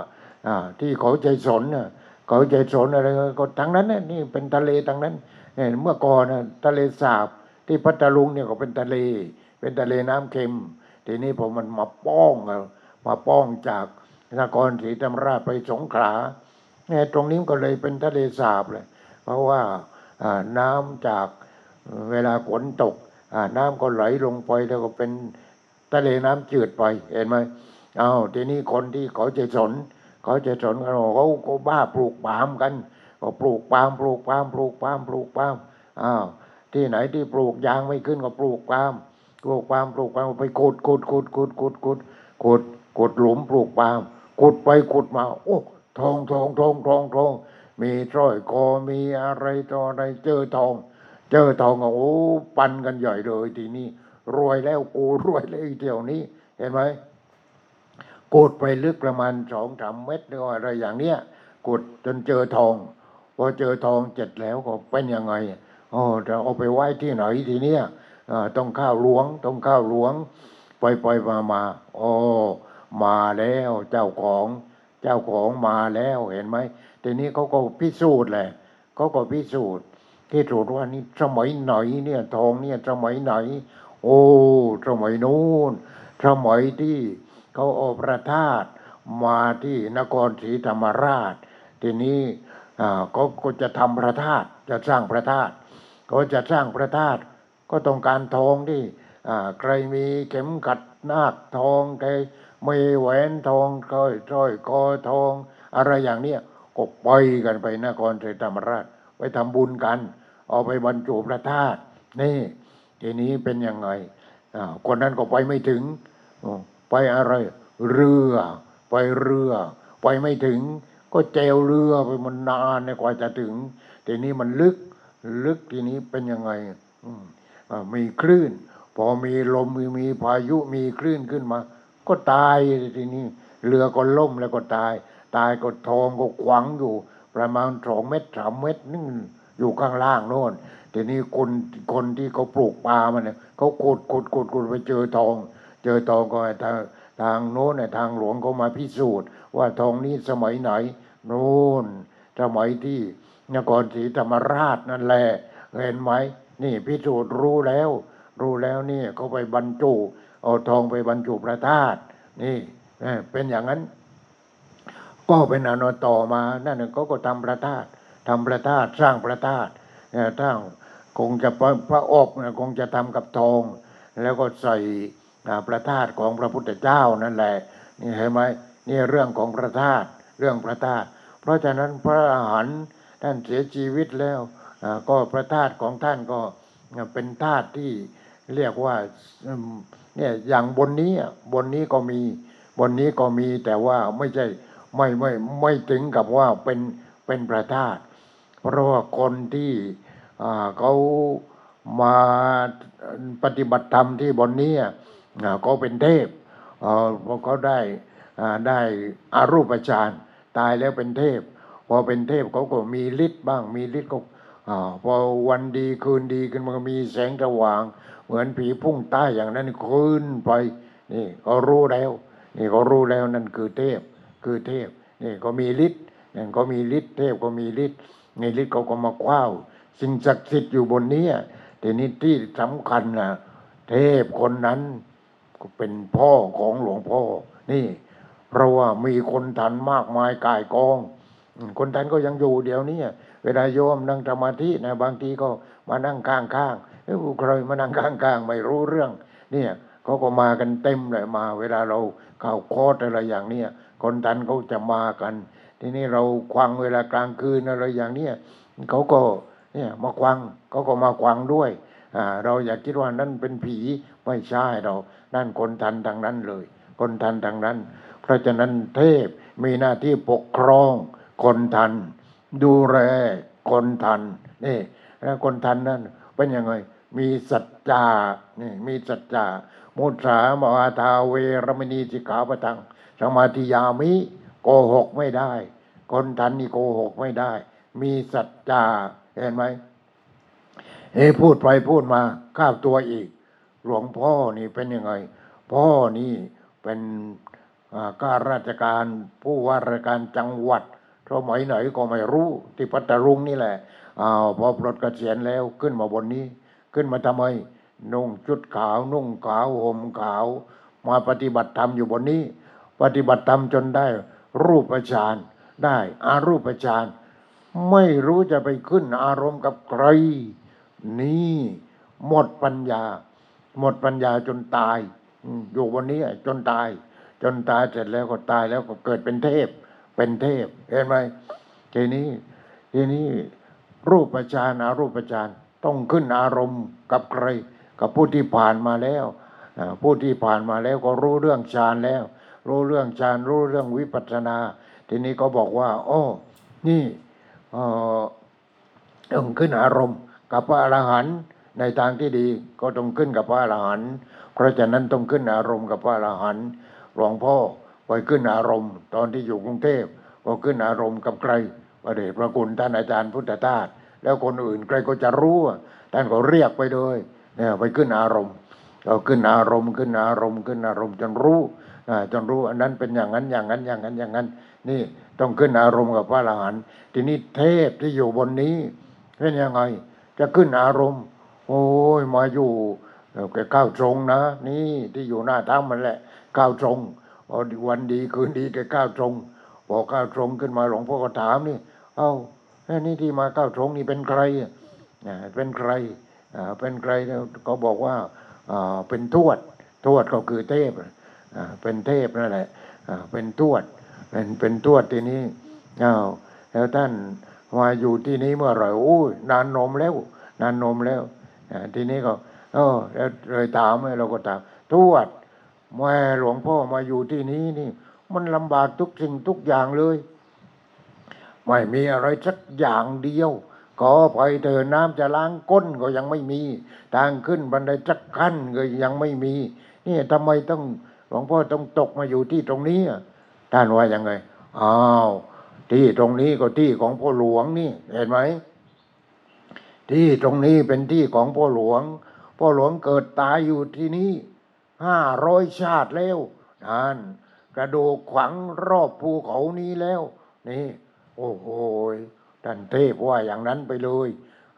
ที่เขาใจสนน่ะ เขาใจสนอะไรก็ทั้งนั้นน่ะนี่เป็นทะเลทั้งนั้นเนี่ยเมื่อก่อนทะเลสาบที่พัทลุงเนี่ยก็เป็นทะเล เป็นทะเลน้ำเค็ม ทีนี้พอมันมาป้องมาป้องจากนครศรีธรรมราชไปสงขลาเนี่ยตรงนี้ก็เลยเป็นทะเลสาบเลย เพราะว่าน้ำจากเวลาฝนตกน้ำก็ไหลลงไปแล้วก็เป็นทะเลน้ำจืดไปเห็นไหมเอาวทีนี้คนที่เขาใจสน เขาจะสนกันเขาก็บ้าปลูกปาล์มกันก็ปลูกปาล์มปลูกปาล์มปลูกปาล์มปลูกปาล์มอ้าวที่ไหนที่ปลูกยางไม่ขึ้นก็ปลูกปาล์มปลูกปาล์มปลูกปาล์มไปขุดขุดขุดขุดขุดขุดขุดขุดหลุมปลูกปาล์มขุดไปขุดมา โอ้ทองทองทองทองทองมีร้อยคอมีอะไรต่ออะไรเจอทอง เจอทองโอ้ปันกันใหญ่เลยทีนี้รวยแล้วกูรวยแล้วอีเที่ยวนี้ เห็นไหม กดไปลึกประมาณสองสามเมตรหรืออะไรอย่างเนี้ยกดจนเจอทองพอเจอทองเจ็ดแล้วก็เป็นยังไงอ๋อจะเอาไปไว้ที่ไหนทีเนี้ยต้องข้าวหลวงต้องข้าวหลวงไปไปมามาโอ้มาแล้วเจ้าของเจ้าของมาแล้วเห็นไหมทีนี้เขาก็พิสูจน์แหละเขาก็พิสูจน์พิสูจน์ว่านี่สมัยไหนเนี่ยทองเนี่ยสมัยไหน โอ้สมัยนู้นสมัยที่ เขาเอาพระธาตุมาที่นครศรีธรรมราช ทีนี้เขาก็จะทำพระธาตุจะสร้างพระธาตุเขาจะสร้างพระธาตุก็ต้องการทองที่ใครมีเข็มขัดนาคทองใครมีแหวนทองสร้อยสร้อยคอทอง อะไรอย่างเนี้ยก็ไปกันไปนครศรีธรรมราช ไปทำบุญกัน เอาไปบรรจุพระธาตุนี่ทีนี้เป็นยังไงคนนั้นก็ไปไม่ถึงอ ไปอะไร เรือ ไปเรือ ไปไม่ถึง ก็แจวเรือไปมันนานเนี่ยกว่าจะถึงทีนี้มันลึก ลึกทีนี้เป็นยังไงมีคลื่น พอมีลมมีมีพายุมีคลื่นขึ้นมา ก็ตายทีนี้เรือก็ล่มแล้วก็ตาย ตายก็ทองก็ขวางอยู่ ประมาณสองเมตรสามเมตรนึงอยู่ข้างล่างโน่นทีนี้คนคนที่เขาปลูกปลามันเนี่ยเขาขุดขุดขุดขุดไปเจอทอง เจอทองก็ทางทางโน้นทางหลวงเขามาพิสูจน์ ว่าทองนี้สมัยไหนโน้นสมัยที่นครศรีธรรมราชนั่นแหละเห็นไหมนี่พิสูจน์รู้แล้ว รู้แล้วนี่เขาไปบรรจุเอาทองไปบรรจุพระธาตุนี่เป็นอย่างนั้น ก็เป็นอนต่อมานั่นน่ะเขาก็ทำพระธาตุทำพระธาตุสร้างพระธาตุเอ่อสร้างคงจะพระอกคงจะทำกับทอง แล้วก็ใส่ พระธาตุของพระพุทธเจ้านั่นแหละนี่เห็นไหมนี่เรื่องของพระธาตุเรื่องพระธาตุเพราะฉะนั้นพระอรหันต์ท่านเสียชีวิตแล้วก็พระธาตุของท่านก็เป็นธาตุที่เรียกว่าเนี่ยอย่างบนนี้บนนี้ก็มีบนนี้ก็มีแต่ว่าไม่ใช่ไม่ไม่ไม่ถึงกับว่าเป็นเป็นพระธาตุเพราะว่าคนที่เขามาปฏิบัติธรรมที่บนนี้ ก็เป็นเทพเอ่อพอเขาได้ได้อารูปฌานตายแล้วเป็นเทพ พอเป็นเทพเขาก็มีฤทธิ์บ้างมีฤทธิ์ก็พอวันดีคืนดีขึ้นมันก็มีแสงสว่าง เหมือนผีพุ่งใต้อย่างนั้นขึ้นไปนี่ก็รู้แล้วนี่ก็รู้แล้วนั่นคือเทพคือเทพนี่ก็มีฤทธิ์นี่ก็มีฤทธิ์เทพก็มีฤทธิ์ในฤทธิ์เขาก็มาคว้าสิ่งศักดิ์สิทธิ์อยู่บนนี้ทีนี้ที่สำคัญนะเทพคนนั้น เป็นพ่อของหลวงพ่อ นี่ เพราะว่ามีคนทันมากมายกายกอง คนทันก็ยังอยู่เดี๋ยวนี้เวลาโยมนั่งสมาธินะบางทีก็มานั่งข้างข้างๆเอ้ยใครมานั่งข้างข้างๆไม่รู้เรื่อง เนี่ยเขาก็มากันเต็มเลยมา เวลาเราเข้าคอร์สอะไรอย่างเนี้ยคนทันเขาจะมากัน ทีนี้เราควังเวลากลางคืนอะไรอย่างเนี้ยเขาก็เนี่ยมาควังเขาก็มาควังด้วย เราอย่าคิดว่านั่นเป็นผีไม่ใช่เรา นั่นคนทันทางนั้นเลย คนทันทางนั้น เพราะฉะนั้นเทพมีหน้าที่ปกครอง คนทัน ดูแลคนทันนี่แล้วคนทันนั่นเป็นยังไงมีสัจจานี่มีสัจจามุสามาวาทาเวรมณีสิกขาปะทังสมาธิยามิโกหกไม่ได้ คนทันนี่โกหกไม่ได้ มีสัจจาเห็นไหม เอ้พูดไปพูดมาข้าวตัวอีก หลวงพ่อนี่เป็นยังไง พ่อนี่เป็นข้าราชการผู้ว่าราชการจังหวัดสมัยไหนก็ไม่รู้ที่พัทลุงนี่แหละอ้าวพอปลดเกษียณแล้วขึ้นมาบนนี้ ขึ้นมาทำไมนุ่งชุดขาว นุ่งขาวห่มขาว มาปฏิบัติธรรมอยู่บนนี้ ปฏิบัติธรรมจนได้ รูปฌานได้อารูปฌานไม่รู้จะไปขึ้นอารมณ์กับใคร นี่หมดปัญญา หมดปัญญาจนตายอยู่วันนี้จนตาย จนตายเสร็จแล้วก็ตายแล้วก็เกิดเป็นเทพ เป็นเทพ เห็นไหมทีนี้ทีนี้รูปฌานอารูปฌานต้องขึ้นอารมณ์กับใคร กับผู้ที่ผ่านมาแล้วผู้ที่ผ่านมาแล้วก็รู้เรื่องฌานแล้ว รู้เรื่องฌานรู้เรื่องวิปัสสนา ทีนี้ก็บอกว่า โอ้ นี่เออต้องขึ้นอารมณ์ กับพระอรหันต์ในทางที่ดีก็ต้องขึ้นกับพระอรหันต์เพราะฉะนั้นต้องขึ้นอารมณ์กับพระอรหันต์หลวงพ่อไปขึ้นอารมณ์ ตอนที่อยู่กรุงเทพก็ขึ้นอารมณ์กับใครพระเดชพระคุณท่านอาจารย์พุทธทาสแล้วคนอื่นใครก็จะรู้ท่านก็เรียกไปเลยเนี่ยไปขึ้นอารมณ์เราขึ้นอารมณ์ขึ้นอารมณ์ขึ้นอารมณ์จนรู้จนรู้อันนั้นเป็นอย่างนั้นอย่างนั้นอย่างนั้นอย่างนั้น นี่ต้องขึ้นอารมณ์กับพระอรหันต์ทีนี้เทพที่อยู่บนนี้เป็นยังไง จะขึ้นอารมณ์ โอ้ยมาอยู่เอ่อแกก้าวตรงนะ นี่ที่อยู่หน้าถ้ำมันแหละก้าวตรงวันดีคืนดีแกก้าวตรงพอก้าวตรงขึ้นมาหลวงพ่อก็ถามนี่ เอ้าเอ้ยนี่ที่มาก้าวตรงนี่เป็นใครอะเป็นใครอ่าเป็นใครแล้วก็บอกว่าอ่าเป็นทวดทวดก็คือเทพอ่าเป็นเทพนั่นแหละอ่าเป็นทวดเป็นเป็นทวดทีนี้อ้าวแล้วท่าน มาอยู่ที่นี้เมื่อไหร่โอ้ยนานนมแล้ว นานนมแล้วทีนี้ก็เออเลยถามเราก็ถามทวดแม่หลวงพ่อมาอยู่ที่นี้นี่ มันลำบากทุกสิ่งทุกอย่างเลย ไม่มีอะไรสักอย่างเดียวขอไปเถอน้ำจะล้างก้นก็ยังไม่มี ทางขึ้นบันไดสักขั้นก็ยังไม่มี นี่ทำไมต้องหลวงพ่อต้องตกมาอยู่ที่ตรงนี้ท่านว่ายังไงอ้าว ที่ตรงนี้ก็ที่ของพ่อหลวงนี่เห็นไหมที่ตรงนี้เป็นที่ของพ่อหลวง พ่อหลวงเกิดตายอยู่ที่นี่ห้าร้อยชาติแล้วนั่นกระดูกขวังรอบภูเขานี้แล้ว นี่ โอ้โหท่านเทพว่าอย่างนั้นไปเลย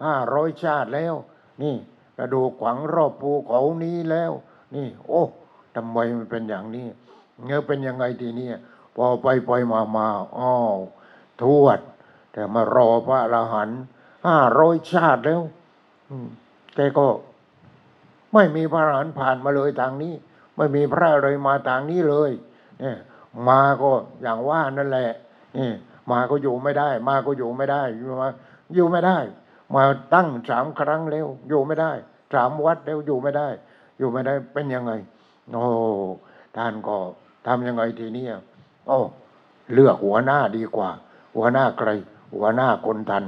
ห้าร้อยชาติแล้ว นี่ กระดูกขวังรอบภูเขานี้แล้ว นี่ โอ้ทำไมมันเป็นอย่างนี้เงี้ยเป็นยังไงทีเนี้ยพอไปไปมามาอ้าว ทวด แต่มารอพระอรหันต์ห้าร้อยชาติแล้วแกก็ไม่มีพระอรหันต์ผ่านมาเลยทางนี้ ไม่มีพระอะไรมาทางนี้เลยเนี่ยมาก็อย่างว่านั่นแหละนี่มาก็อยู่ไม่ได้ มาก็อยู่ไม่ได้อยู่มาอยู่ไม่ได้ มาตั้งสามครั้งแล้ว อยู่ไม่ได้สามวัดแล้วอยู่ไม่ได้ อยู่ไม่ได้เป็นยังไงโอ้ท่านก็ทำยังไงทีนี้โอ้เลือกหัวหน้าดีกว่า หัวหน้าใคร หัวหน้าคนทัน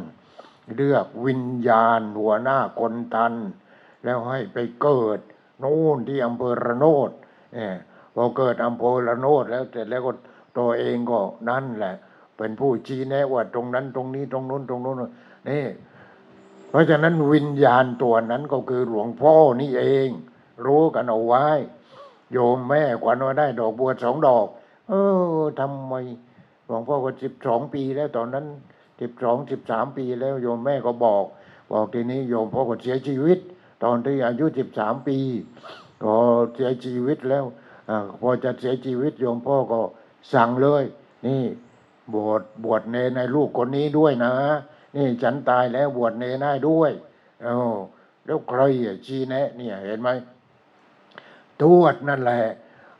เลือกวิญญาณหัวหน้าคนทัน แล้วให้ไปเกิดโน่นที่อำเภอระโนดเนี่ยพอเกิดอำเภอระโนดแล้วเสร็จแล้วก็ตัวเองก็นั่นแหละ เป็นผู้ชี้แนะว่าตรงนั้นตรงนี้ตรงนู้นตรงนู้นนี่เพราะฉะนั้นวิญญาณตัวนั้นก็คือหลวงพ่อนี่เอง รู้กันเอาไว้ โยมแม่ขวัญว่าได้ดอกบัวสองดอก เออทำไม หลวงพ่อก็สิบสองปีแล้วตอนนั้นสิบสองสิบสามปีแล้วโยมแม่ก็บอก บอกทีนี้โยมพ่อก็เสียชีวิต ตอนที่อายุสิบสามปีก็เสียชีวิตแล้วอพอจะเสียชีวิตโยมพ่อก็สั่งเลย นี่บวชบวชเนในลูกคนนี้ด้วยนะ นี่ฉันตายแล้วบวชเนได้ด้วยเออแล้วใครอะชี้แนะ เนี่ยเห็นไหมทวดนั่นแหละ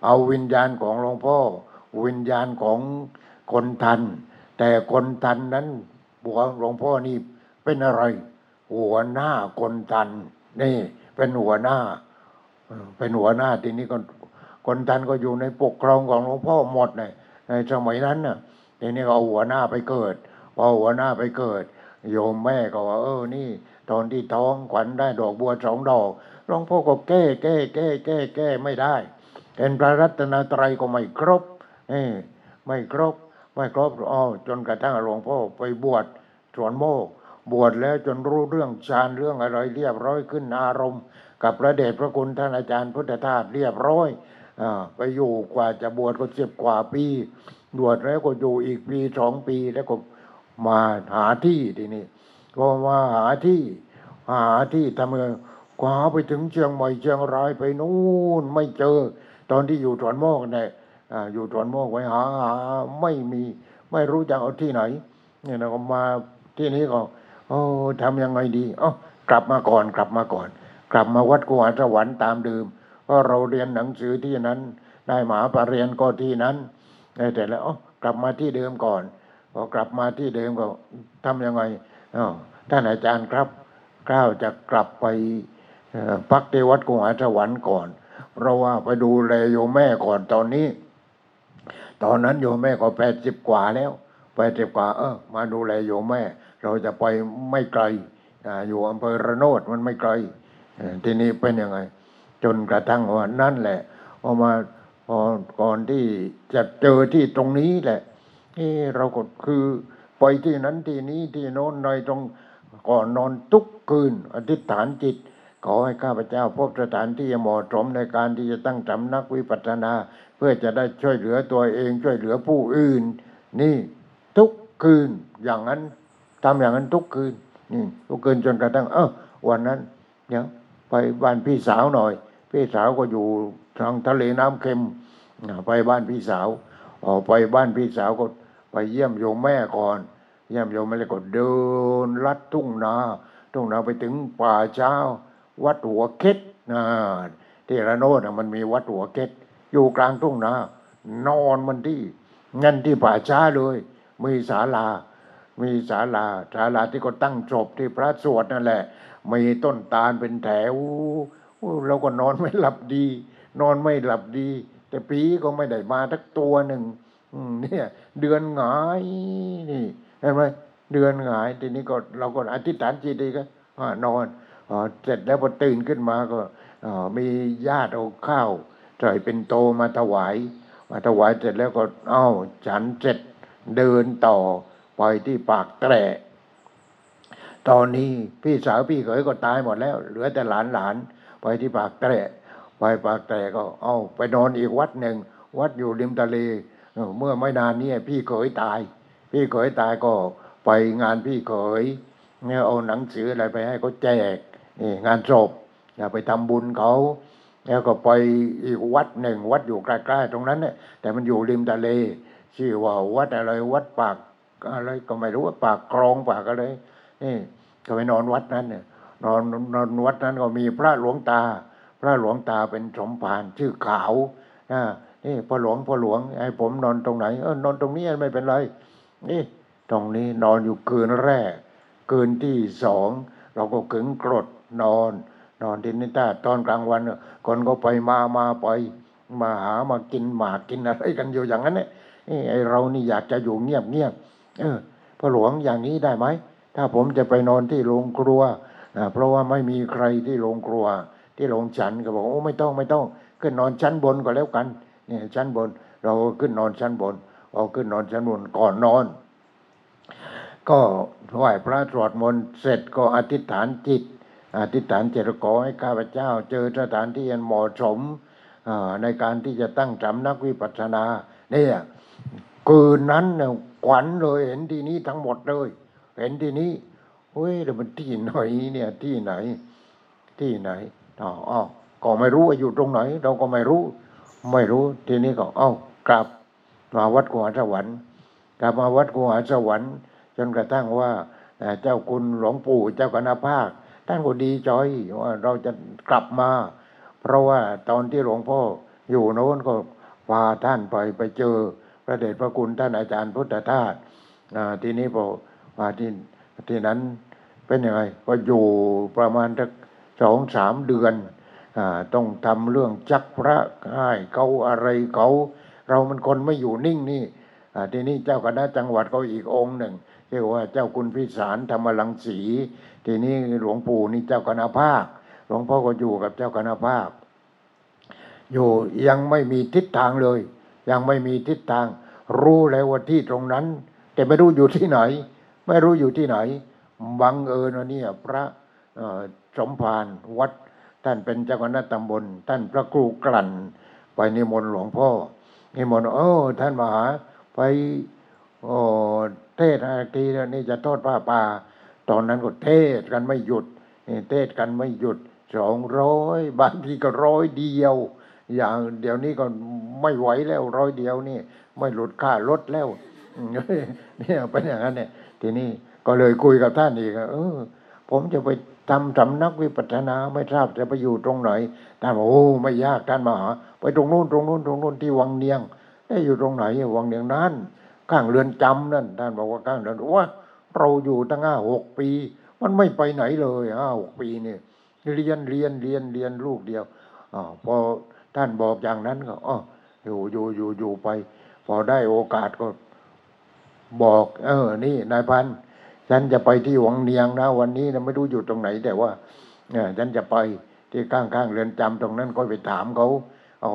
เอาวิญญาณของหลวงพ่อ วิญญาณของ คนทัน แต่คนทันนั้นบัวหลวงพ่อนี่เป็นอะไร หัวหน้าคนทัน นี่ เป็นหัวหน้า เป็นหัวหน้าทีนี้ก็คนทันก็อยู่ในปกครองของหลวงพ่อหมดเลยในสมัยนั้นน่ะทีนี้ก็เอาหัวหน้าไปเกิดพอหัวหน้าไปเกิด โยมแม่ก็ว่าเออนี่ ตอนที่ท้องขวัญได้ดอกบัวสองดอกหลวงพ่อก็แก้แก้แก้แก้แก้ไม่ได้เป็นพระรัตนตรัยก็ไม่ครบเอ้ไม่ครบ ไม่ครบอ๋อจนกระทั่งหลวงพ่อไปบวชสวนโมกบวชแล้วจนรู้เรื่องฌานเรื่องอะไรเรียบร้อยขึ้นอารมณ์ กับพระเดชพระคุณท่านอาจารย์พุทธทาสเรียบร้อยอไปอยู่กว่าจะบวชก็สิบกว่าปีบวชแล้วก็อยู่อีกปีสองปีแล้วก็มาหาที่ทีนี้ก็มาหาที่หาที่ทำเงินกว่าไปถึงเชียงใหม่เชียงรายไปนู่นไม่เจอ ตอนที่อยู่ถอนโมกเนี่ย อยู่ถอนโมกไว้หาหาไม่มีไม่รู้จะเอาที่ไหน เนี่ยนะก็มาที่นี้ก็โอ้ทำยังไงดีเอ้ากลับมาก่อนกลับมาก่อน กลับมาวัดกุหาสวรรค์ตามเดิมเพราะเราเรียนหนังสือที่นั้น ได้หมาปรเริญญาก็ที่นั้นได้แต่แล้วเอ้ากลับมาที่เดิมก่อนพอกลับมาที่เดิมก็ทำยังไงอ้าวท่านอาจารย์ครับก้าวจะกลับไปพักที่วัดกุหาสวรรค์ก่อน เพราะว่าไปดูแลโยมแม่ก่อนตอนนี้ ตอนนั้นโยมแม่ก็แปดสิบกว่าแล้วแปดสิบกว่าเออมาดูแลโยมแม่ เราจะไปไม่ไกลออยู่อำเภอระโนดมันไม่ไกลทีนี้เป็นยังไง จนกระทั่งว่านั่นแหละพอมาพอก่อนที่จะเจอที่ตรงนี้แหละนี่เราก็คือไปที่นั้นที่นี้ที่โน้นในตรงก่อนนอนทุกคืน อธิษฐานจิต ขอให้ข้าพเจ้าพบสถานที่เหมาะสมในการที่จะตั้งสำนักวิปัสสนา เพื่อจะได้ช่วยเหลือตัวเองช่วยเหลือผู้อื่น นี่ทุกคืนอย่างนั้นทำอย่างนั้นทุกคืนนี่ทุกคืนจนกระทั่งเออวันนั้นเดี๋ยวไปบ้านพี่สาวหน่อย พี่สาวก็อยู่ทางทะเลน้ำเค็มไปบ้านพี่สาวออกไปบ้านพี่สาวก็ไปเยี่ยมโยมแม่ก่อน เยี่ยมโยมแม่แล้วก็เดินลัดทุ่งนาทุ่งนาไปถึงป่าเช้า วัดหัวเค็ดนะที่ระโนดน่ะมันมีวัดหัวเค็ด อยู่กลางทุ่งนานอนมันที่เงันที่ป่าช้าเลย มีศาลา มีศาลาศาลาที่ก็ตั้งศพที่พระสวดนั่นแหละ มีต้นตาลเป็นแถวเราก็นอนไม่หลับดี นอนไม่หลับดี แต่ปีก็ไม่ได้มาทักตัวหนึ่งเนี่ย เดือนหงายนี่เห็นไหมเดือนหงายทีนี้ก็เราก็อธิษฐานจิตดีก็นอนเสร็จแล้วพอตื่นขึ้นมาก็มีญาติเอาข้าว ใส่เป็นโตมาถวาย มาถวายเสร็จแล้วก็เอ้าฉันเสร็จเดินต่อไปที่ปากแตรตอนนี้พี่สาวพี่เขยก็ตายหมดแล้ว เหลือแต่หลานหลานไปที่ปากแตรไปปากแตรก็ เอาไปนอนอีกวัดหนึ่งวัดอยู่ริมทะเลเมื่อไม่นานนี้พี่เขยตาย พี่เขยตายก็ไปงานพี่เขยเนี่ยเอาหนังสืออะไรไปให้เขาแจกนี่งานศพอย่าไปทำบุญเขา แล้วก็ไปอีกวัดหนึ่ง วัดอยู่ใกล้ๆตรงนั้นเนี่ยแต่มันอยู่ริมทะเลชื่อว่าวัดอะไรวัดปากอะไรก็ไม่รู้ว่าปากคลองปากอะไรนี่ก็ไปนอนวัดนั้นเนี่ยนอนนอนวัดนั้นก็มีพระหลวงตา พระหลวงตาเป็นสมภารชื่อขาวนะนี่พ่อหลวงพ่อหลวงให้ผมนอนตรงไหนเออนอนตรงนี้ไม่เป็นไรนี่ตรงนี้นอนอยู่คืนแรก คืนที่สอง เราก็ขึงกรดนอน นอนที่นี่ถ้าตอนกลางวันคนก็ไปมามาไปมาหามากินหมากกินอะไรกันอยู่อย่างนั้นเนี่ยไอเรานี่อยากจะอยู่เงียบเงียบเออพ่อหลวงอย่างนี้ได้ไหมถ้าผมจะไปนอนที่โรงครัวอ่าเพราะว่าไม่มีใครที่โรงครัว ที่โรงฉันก็บอกโอ้ไม่ต้องไม่ต้อง ขึ้นนอนชั้นบนก็แล้วกันเนี่ยชั้นบน เราก็ขึ้นนอนชั้นบนเอาขึ้นนอนชั้นบนก่อนนอน ก็ไหว้พระสวดมนต์เสร็จก็อธิษฐานจิต อธิษฐานเจิตขอให้ข้าพเจ้า เจอสถานที่อันเหมาะสมในการที่จะตั้งสำนักวิปัสสนาเนี่ยคืนนั้นเนี่ยขวัญเลยเห็นที่นี้ทั้งหมดเลย เห็นที่นี้เฮ้ยเดี๋ยวมันที่ไหนเนี่ยที่ไหน ที่ไหนอ๋ออ้าวก็ไม่รู้ว่าอยู่ตรงไหน เราก็ไม่รู้ ไม่รู้ทีนี้ก็เอ้ากลับมาวัดกุหาสวรรค์กลับมาวัดกุหาสวรรค์ จนกระทั่งว่าเจ้าคุณหลวงปู่เจ้าคณะภาค ท่านก็ดีใจว่าเราจะกลับมา เพราะว่าตอนที่หลวงพ่ออยู่โน้นก็พาท่านไปไปเจอ พระเดชพระคุณท่านอาจารย์พุทธทาสทีนี้พอมาที่ที่นั้นเป็นยังไงก็อยู่ประมาณสักสองสามเดือนอต้องทำเรื่องจักพระให้เขาอะไรเขาเรามันคนไม่อยู่นิ่งนี่ทีนี้เจ้าคณะจังหวัดเขาอีกองค์หนึ่งเรียกว่าเจ้าคุณพิสารธรรมลังสี ทีนี้หลวงปู่นี่เจ้าคณะภาค หลวงพ่อก็อยู่กับเจ้าคณะภาค อยู่ยังไม่มีทิศทางเลย ยังไม่มีทิศทาง รู้แล้วว่าที่ตรงนั้น แต่ไม่รู้อยู่ที่ไหน ไม่รู้อยู่ที่ไหน บังเอิญว่านี่พระสมภารวัด ท่านเป็นเจ้าคณะตำบล ท่านพระครูกลั่น ไปนิมนต์หลวงพ่อ นิมนต์เออท่านมหาไปโอ้เทศนาทีนี่จะโทษป้าป่า ตอนนั้นก็เทศกันไม่หยุดเทศกันไม่หยุดสองร้อยบางทีก็ร้อยเดียว อย่างเดี๋ยวนี้ก็ไม่ไหวแล้วร้อยเดียวนี่ ไม่หลุดค่ารถแล้วเนี่ยเป็นอย่างนั้นเนี่ย ทีนี้ก็เลยคุยกับท่านอีกเออ ผมจะไปทำสำนักวิปัสสนาไม่ทราบจะไปอยู่ตรงไหนท่านบอกโอ้ไม่ยากท่านมหาไปตรงนู้นตรงนู้นตรงนู้นที่วังเนียงได้อยู่ตรงไหนวังเนียงนั้นข้างเรือนจำนั่นท่านบอกว่าข้างเรือนว่า เราอยู่ตั้งห้าหกปี มันไม่ไปไหนเลยห้าหกปีเนี่ยเรียนเรียนเรียนเรียนลูกเดียวอพอท่านบอกอย่างนั้นก็อ๋ออยู่อยู่อยู่อยู่ไป พอได้โอกาสก็บอก เออ นี่นายพันฉันจะไปที่วังเนียงนะวันนี้นะไม่รู้อยู่ตรงไหน แต่ว่าเนี่ยฉันจะไปที่ข้างๆเรือนจำตรงนั้นก็ไปถามเขาเอา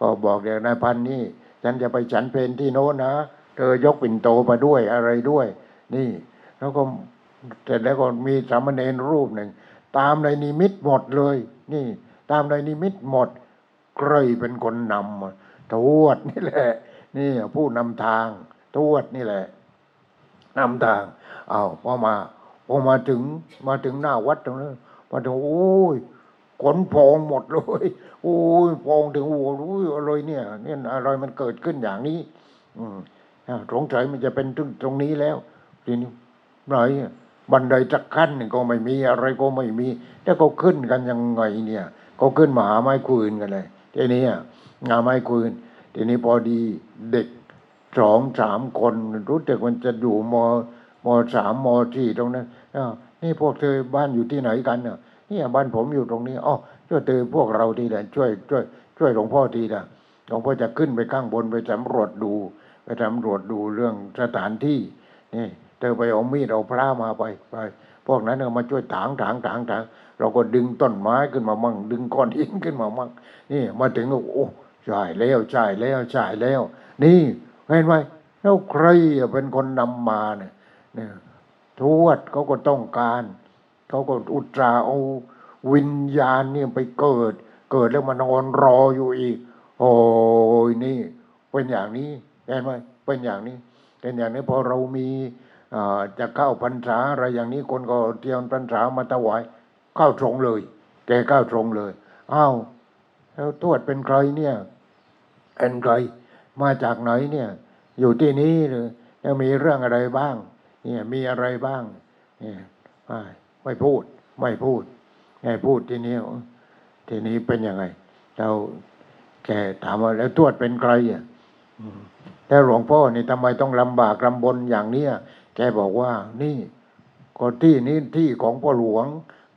ก็บอกเดี๋ยวนายพันนี่ฉันจะไปฉันเพลที่โน้นนะเธอยกปิ่นโตมาด้วยอะไรด้วย นี่ แล้วก็เสร็จแล้วก็มีสามเณรรูปหนึ่ง ตามในนิมิตหมดเลย นี่ ตามในนิมิตหมดใครยเป็นคนนำทวดนี่แหละ นี่ผู้นำทางทวดนี่แหละนำทางเอาพอมาพอมาถึงมาถึงหน้าวัดตรงนั้นมาถึงโอ้ยขนพองหมดเลยโอ้ยพองถึงโอ้ยอะไรเนี่ยเนี่ยอะไรมันเกิดขึ้นอย่างนี้ อืมอ่าสงสัยมันจะเป็นตรงตรงนี้แล้วทีนี้ ไหนอะบันไดจักขั้นหนึ่งก็ไม่มีอะไรก็ไม่มีแล้วก็ขึ้นกันยังไงเนี่ยก็ขึ้นมาหาไม้คืนกันเลยทีนี้อะหาไม้คืนทีนี้พอดีเด็กสองสามคนรู้จักมันจะอยู่มมสามมสี่ตรงนั้นอ้านี่พวกเธอบ้านอยู่ที่ไหนกันเนี่ยนี่บ้านผมอยู่ตรงนี้อ๋อช่วยเธอพวกเราทีละช่วยช่วยช่วยหลวงพ่อทีละหลวงพ่อจะขึ้นไปข้างบนไปสำรวจดู ไปสำรวจดูเรื่องสถานที่นี่ เธอไปเอามีดเอาพระมาไปไปพวกนั้นเอามาช่วยถางถางถางถางเราก็ดึงต้นไม้ขึ้นมามั่งดึงก้อนหินขึ้นมามั่งนี่มาถึงก็โอ้ใช่แล้วใช่แล้วใช่แล้ว นี่เห็นไหมแล้วใครเป็นคนนำมาเนี่ยเนี่ยทวดเขาก็ต้องการเขาก็อุตราเอาวิญญาณเนี่ยไปเกิด เกิดแล้วมานอนรออยู่อีก โอ้ยนี่ เป็นอย่างนี้เห็นไหมเป็นอย่างนี้เป็นอย่างนี้พอเรามี จะเข้าพรรษาอะไรอย่างนี้คนก็เตรียมพรรษามาถวายเข้าตรงเลย แกเข้าตรงเลยอ้าวแล้วทวดเป็นใครเนี่ยเป็นใครมาจากไหนเนี่ย อยู่ที่นี้หรือยังมีเรื่องอะไรบ้าง เนี่ยมีอะไรบ้างเนี่ยไม่พูดไม่พูดไม่พูดทีนี้ทีนี้เป็นยังไงเราแกถามว่าแล้วทวดเป็นใครอะแล้วหลวงพ่อนี่ทำไมต้องลำบากลำบนอย่างเนี้ย แกบอกว่า นี่ก็ที่นี้ที่ของพ่อหลวง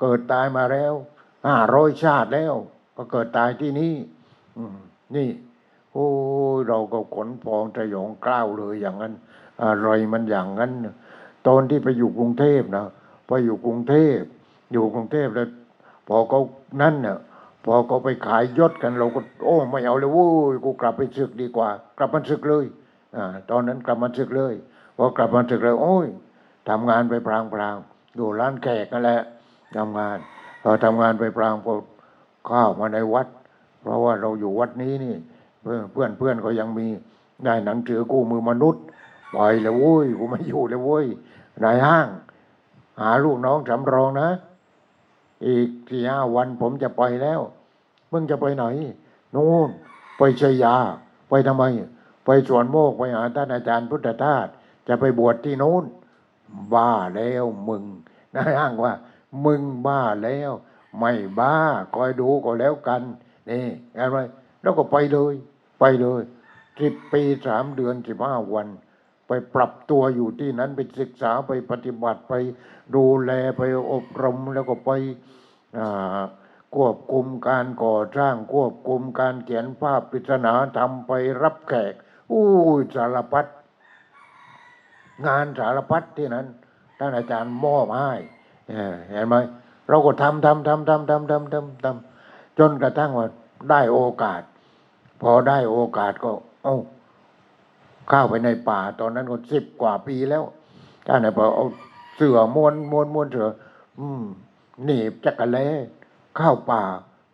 เกิดตายมาแล้วห้าร้อยชาติแล้ว ก็เกิดตายที่นี่อืนี่ โอ้ยเราก็ขนพองสยองกล้าวเลยอย่างนั้นอะไรมันอย่างนั้น ตอนที่ไปอยู่กรุงเทพนะไปอยู่กรุงเทพ อยู่กรุงเทพแล้ว พอเขานั่นเนี่ยพอเขาไปขายยศกันเราก็ โอ้ไม่เอาเลยโว้ยกูกลับไปศึกดีกว่า กลับมาศึกเลยอ่าตอนนั้นกลับมาศึกเลย พอกลับมาศึกเลยโอ้ยทำงานไปพลางๆอยู่ร้านแขกนั่นแหละทำงานพอทำงานไปพลางพอเข้ามาในวัด เพราะว่าเราอยู่วัดนี้นี่เพื่อนเพื่อนเพื่อนก็ยังมีได้หนังสือกู้มือมนุษย์ปล่อยเลยโว้ยกูไม่อยู่เลยโว้ยนายห้าง หาลูกน้องสำรองนะ อีกสี่ห้าวันผมจะไปแล้วมึงจะไปไหนนู่นไปชัยยา ไปทำไม ไปสวนโมกไปหาท่านอาจารย์พุทธทาส จะไปบวชที่นู้นบ้าแล้วมึงนายอ้างว่า มึงบ้าแล้ว ไม่บ้าคอยดูก็แล้วกัน นี่อะไรแล้วก็ไปเลย ไปเลยสิบปีสามเดือนสิบห้าวัน ไปปรับตัวอยู่ที่นั้นไปศึกษาไปปฏิบัติไปดูแลไปอบรมแล้วก็ไปควบคุมการก่อสร้างควบคุมการเขียนภาพปริศนาทำไปรับแขกอู้ยสารพัด งานสารพัดที่นั้นท่านอาจารย์มอบให้เห็นไหมเราก็ทำทำทำทำทำทำทำทำจนกระทั่งว่าได้โอกาส พอได้โอกาสก็ เอ้าเข้าไปในป่า ตอนนั้นก็สิบกว่าปีแล้วท่านเนี่ยพอเอาเสือมวนมวนมวนเสือ อืมหนีบจักรเล่เข้าป่า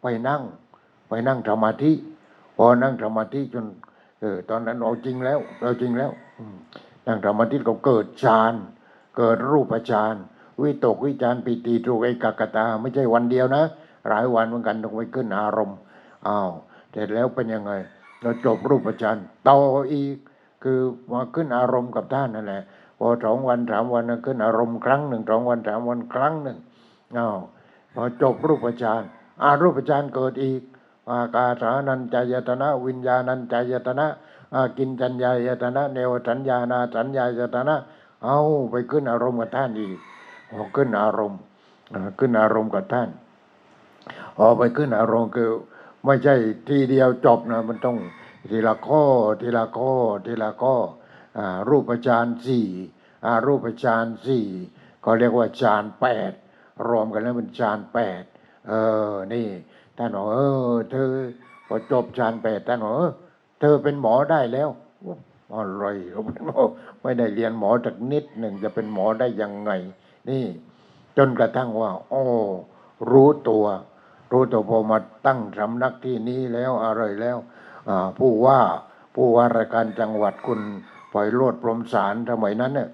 ไปนั่ง ไปนั่งสมาธิพอนั่งสมาธิจนเออตอนนั้นเอาจริงแล้ว เอาจริงแล้ว อื มนั่งสมาธิก็เกิดฌานเกิดรูปฌานวิตกวิจารปิติทุกเอกกตา ไม่ใช่วันเดียวนะ หลายวันเหมือนกันต้องไปขึ้นอารมณ์อ้าวเสร็จแล้วเป็นยังไง เราจบรูปฌานต่ออีกคือมาขึ้นอารมณ์กับท่านนั่นแหละพอสองวันสามวันขึ้นอารมณ์ครั้งหนึ่งสองวันสามวันครั้งหนึ่งอ้าวพอจบรูปฌานอารูปฌานเกิดอีก อากาสานัญจายตนะ วิญญาณัญจายตนะอา กินจัญญายตนะ เนวสัญญานาสัญญายตนะ เอาไปขึ้นอารมณ์กับท่านอีกพอขึ้นอารมณ์ขึ้นอารมณ์กับท่านพอไปขึ้นอารมณ์คือไม่ใช่ทีเดียวจบนะมันต้องทีละข้อทีละข้อทีละข้อรูปฌานสี่รูปฌานสี่ก็เรียกว่าฌานแปดรวมกันแล้วเป็นฌานแปดเออนี่ท่านบอกเออเธอพอจบฌานแปดท่านบอก เธอเป็นหมอได้แล้วอะไรไม่ได้เรียนหมอจากนิดหนึ่งจะเป็นหมอได้ยังไง นี่ จนกระทั่งว่าโอ้รู้ตัว รู้ตัวพอมาตั้งสำนักที่นี้แล้วอะไรแล้วผู้ว่าผู้ว่าราชการจังหวัดคุณปล่อยโลดพรมสารสมัยนั้นเนี่ย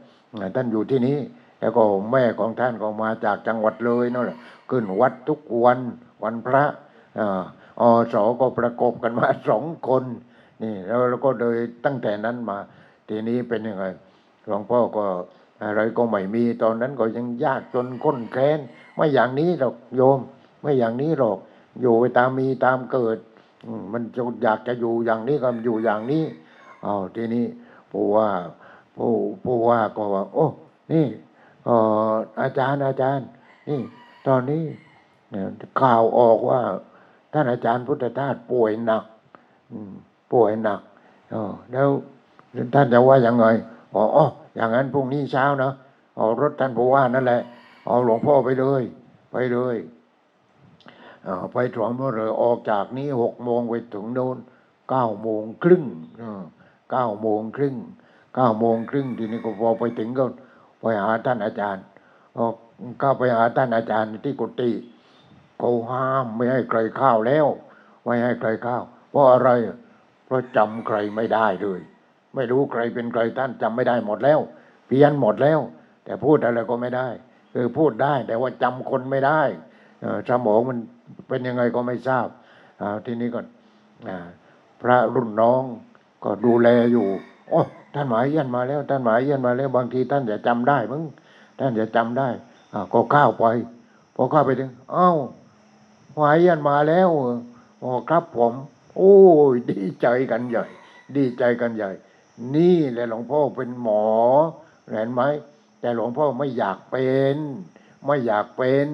ท่านอยู่ที่นี้ แล้วก็แม่ของท่านก็มาจากจังหวัดเลยนั่นแหละขึ้นวัดทุกวันวันพระอ่าอสก็ประกบกันมาสองคน นี่แล้วเราก็เลยตั้งแต่นั้นมา ทีนี้เป็นยังไงหลวงพ่อก็อะไรก็ไม่มีตอนนั้นก็ยังยากจนก้นแค้น ไม่อย่างนี้หรอกโยม ไม่อย่างนี้หรอกอยู่ไปตามมีตามเกิดมันจะอยากจะอยู่อย่างนี้ก็อยู่อย่างนี้เอาทีนี้ผู้ว่าผู้ผู้ว่าก็ว่า โอ้ นี่อออาจารย์อาจารย์ นี่ ตอนนี้ข่าวออกว่าท่านอาจารย์พุทธทาสป่วยหนักอืม ป่วยหนักเออแล้วท่านจะว่ายังไงอ๋ออย่างนั้นพรุ่งนี้เช้านะเอารถท่านผู้ว่านั่นแหละ เอาหลวงพ่อไปเลย ไปเลยอ่าไปถวงเมื่อไรออกจากนี้หกโมงไปถึงโน้นเก้าโมงครึ่งเก้าโมงครึ่งเก้าโมงครึ่งทีนี้ก็พอไปถึงก็ไปหาท่านอาจารย์กก็ไปหาท่านอาจารย์ที่กุฏิเขาห้ามไม่ให้ใครเข้าแล้ว ไม่ให้ใครเข้าเพราะอะไร เพราะจำใครไม่ได้เลย ไม่รู้ใครเป็นใครท่านจำไม่ได้หมดแล้ว เพี้ยนหมดแล้ว แต่พูดอะไรก็ไม่ได้ คือพูดได้แต่ว่าจำคนไม่ได้สมองมันเป็นยังไงก็ไม่ทราบทีนี้ก็อ่าพระรุ่นน้องก็ดูแลอยู่โอ้ท่านหมายเยี่ยนมาแล้ว ท่านหมายเยี่ยนมาแล้ว บางทีท่านจะจำได้มั้งท่านจะจำได้ก็ข้าวไปพอข้าไปถึง เอ้าหมายเยี่ยนมาแล้วเหรออ๋อครับผม โอ้ยดีใจกันใหญ่ ดีใจกันใหญ่ นี่แหละหลวงพ่อเป็นหมอเห็นไหมแต่หลวงพ่อไม่อยากเป็น ไม่อยากเป็น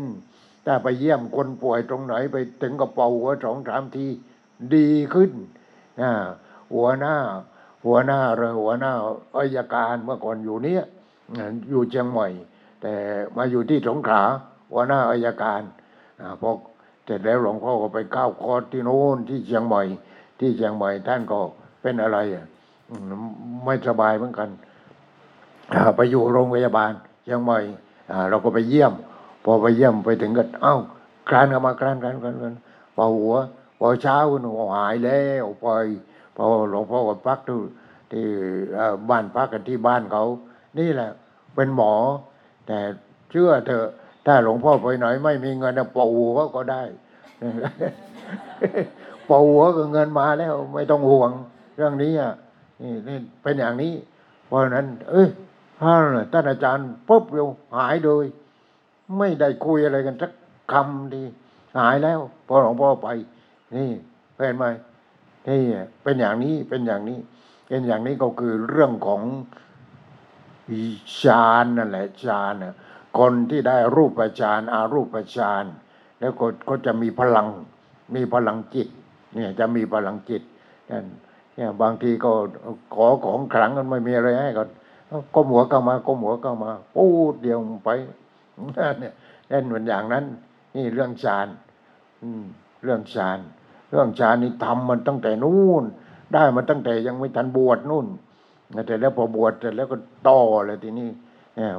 ถ้าไปเยี่ยมคนป่วยตรงไหนไปถึงกระเป๋าหัวสองสามทีดีขึ้นนะหัวหน้า หัวหน้าเลยหัวหน้าอายการเมื่อก่อนอยู่เนี้ยอยู่เชียงใหม่ แต่มาอยู่ที่สงขลาหัวหน้าอายการอ่าพอ เสร็จแล้วหลวงพ่อก็ไปเข้าคอร์สที่โน้นที่เชียงใหม่ ที่เชียงใหม่ท่านก็เป็นอะไรอะไม่สบายเหมือนกันไปอยู่โรงพยาบาลเชียงใหม่เราก็ไปเยี่ยม พอไปเยี่ยมไปถึงก็เอ้าคลานกันมาคลานกันกันกันพอหัวพอเช้าหนูหายแล้วไปพอหลวงพ่อก็พักที่ที่บ้านพักกันที่บ้านเขา นี่แหละ เป็นหมอ แต่เชื่อเถอะ ถ้าหลวงพ่อไปหน่อยไม่มีเงินปอหัวก็ได้ปอหัวก็เงินมาแล้ว ไม่ต้องห่วงเรื่องนี้อะนี่เป็นอย่างนี้ เพราะนั้น เอ้ยท่านท่านอาจารย์ปุ๊บเดียวหายโดย ไม่ได้คุยอะไรกันสักคำดีหายแล้ว พอหลวงพ่อไป นี่เป็นไหมนี่เป็นอย่างนี้เป็นอย่างนี้ เป็นอย่างนี้ก็คือเรื่องของฌานนั่นแหละฌานน่ะ คนที่ได้รูปฌานอารูปฌานแล้วก็ก็จะมีพลังมีพลังจิตเนี่ยจะมีพลังจิตนั่นเนี่ยบางทีก็ขอของขลังกันไม่มีอะไรให้ก็ก้มหัวเข้ามาก้มหัวเข้ามาปูดเดียวไปนั่นเนี่ยเล่นเหมือนอย่างนั้น นี่เรื่องฌานเรื่องฌานเรื่องฌานนี่ทำมันตั้งแต่นู่น ได้มาตั้งแต่ยังไม่ทันบวชนู่นแต่แล้วพอบวชเสร็จแล้วก็ต่อเลยทีนี้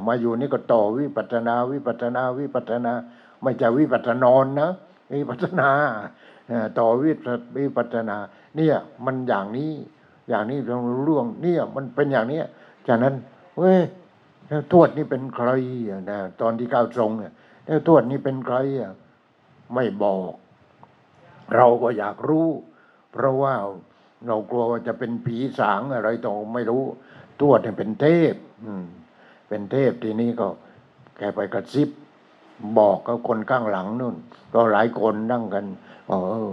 มาอยู่นี่ก็ต่อวิปัสสนาวิปัสสนาวิปัสสนา ไม่ใช่วิปัสสนอนนะวิปัสสนาต่อวิปวิปัสสนา เนี่ยมันอย่างนี้ อย่างนี้เราเรื่องเนี่ยมันเป็นอย่างเนี้ยฉะนั้นเว้ยแล้วทวดนี่เป็นใครนะตอนที่ก้าวทรงเนี่ยแล้วทวดนี่เป็นใครอะไม่บอก เราก็อยากรู้ เพราะว่าเรากลัวว่าจะเป็นผีสางอะไรต่อไม่รู้ ทวดเนี่ยเป็นเทพ อืม เป็นเทพทีนี้ก็แกไปกระซิบ บอกกับคนข้างหลังนู่นก็หลายคนนั่งกันบอกเออ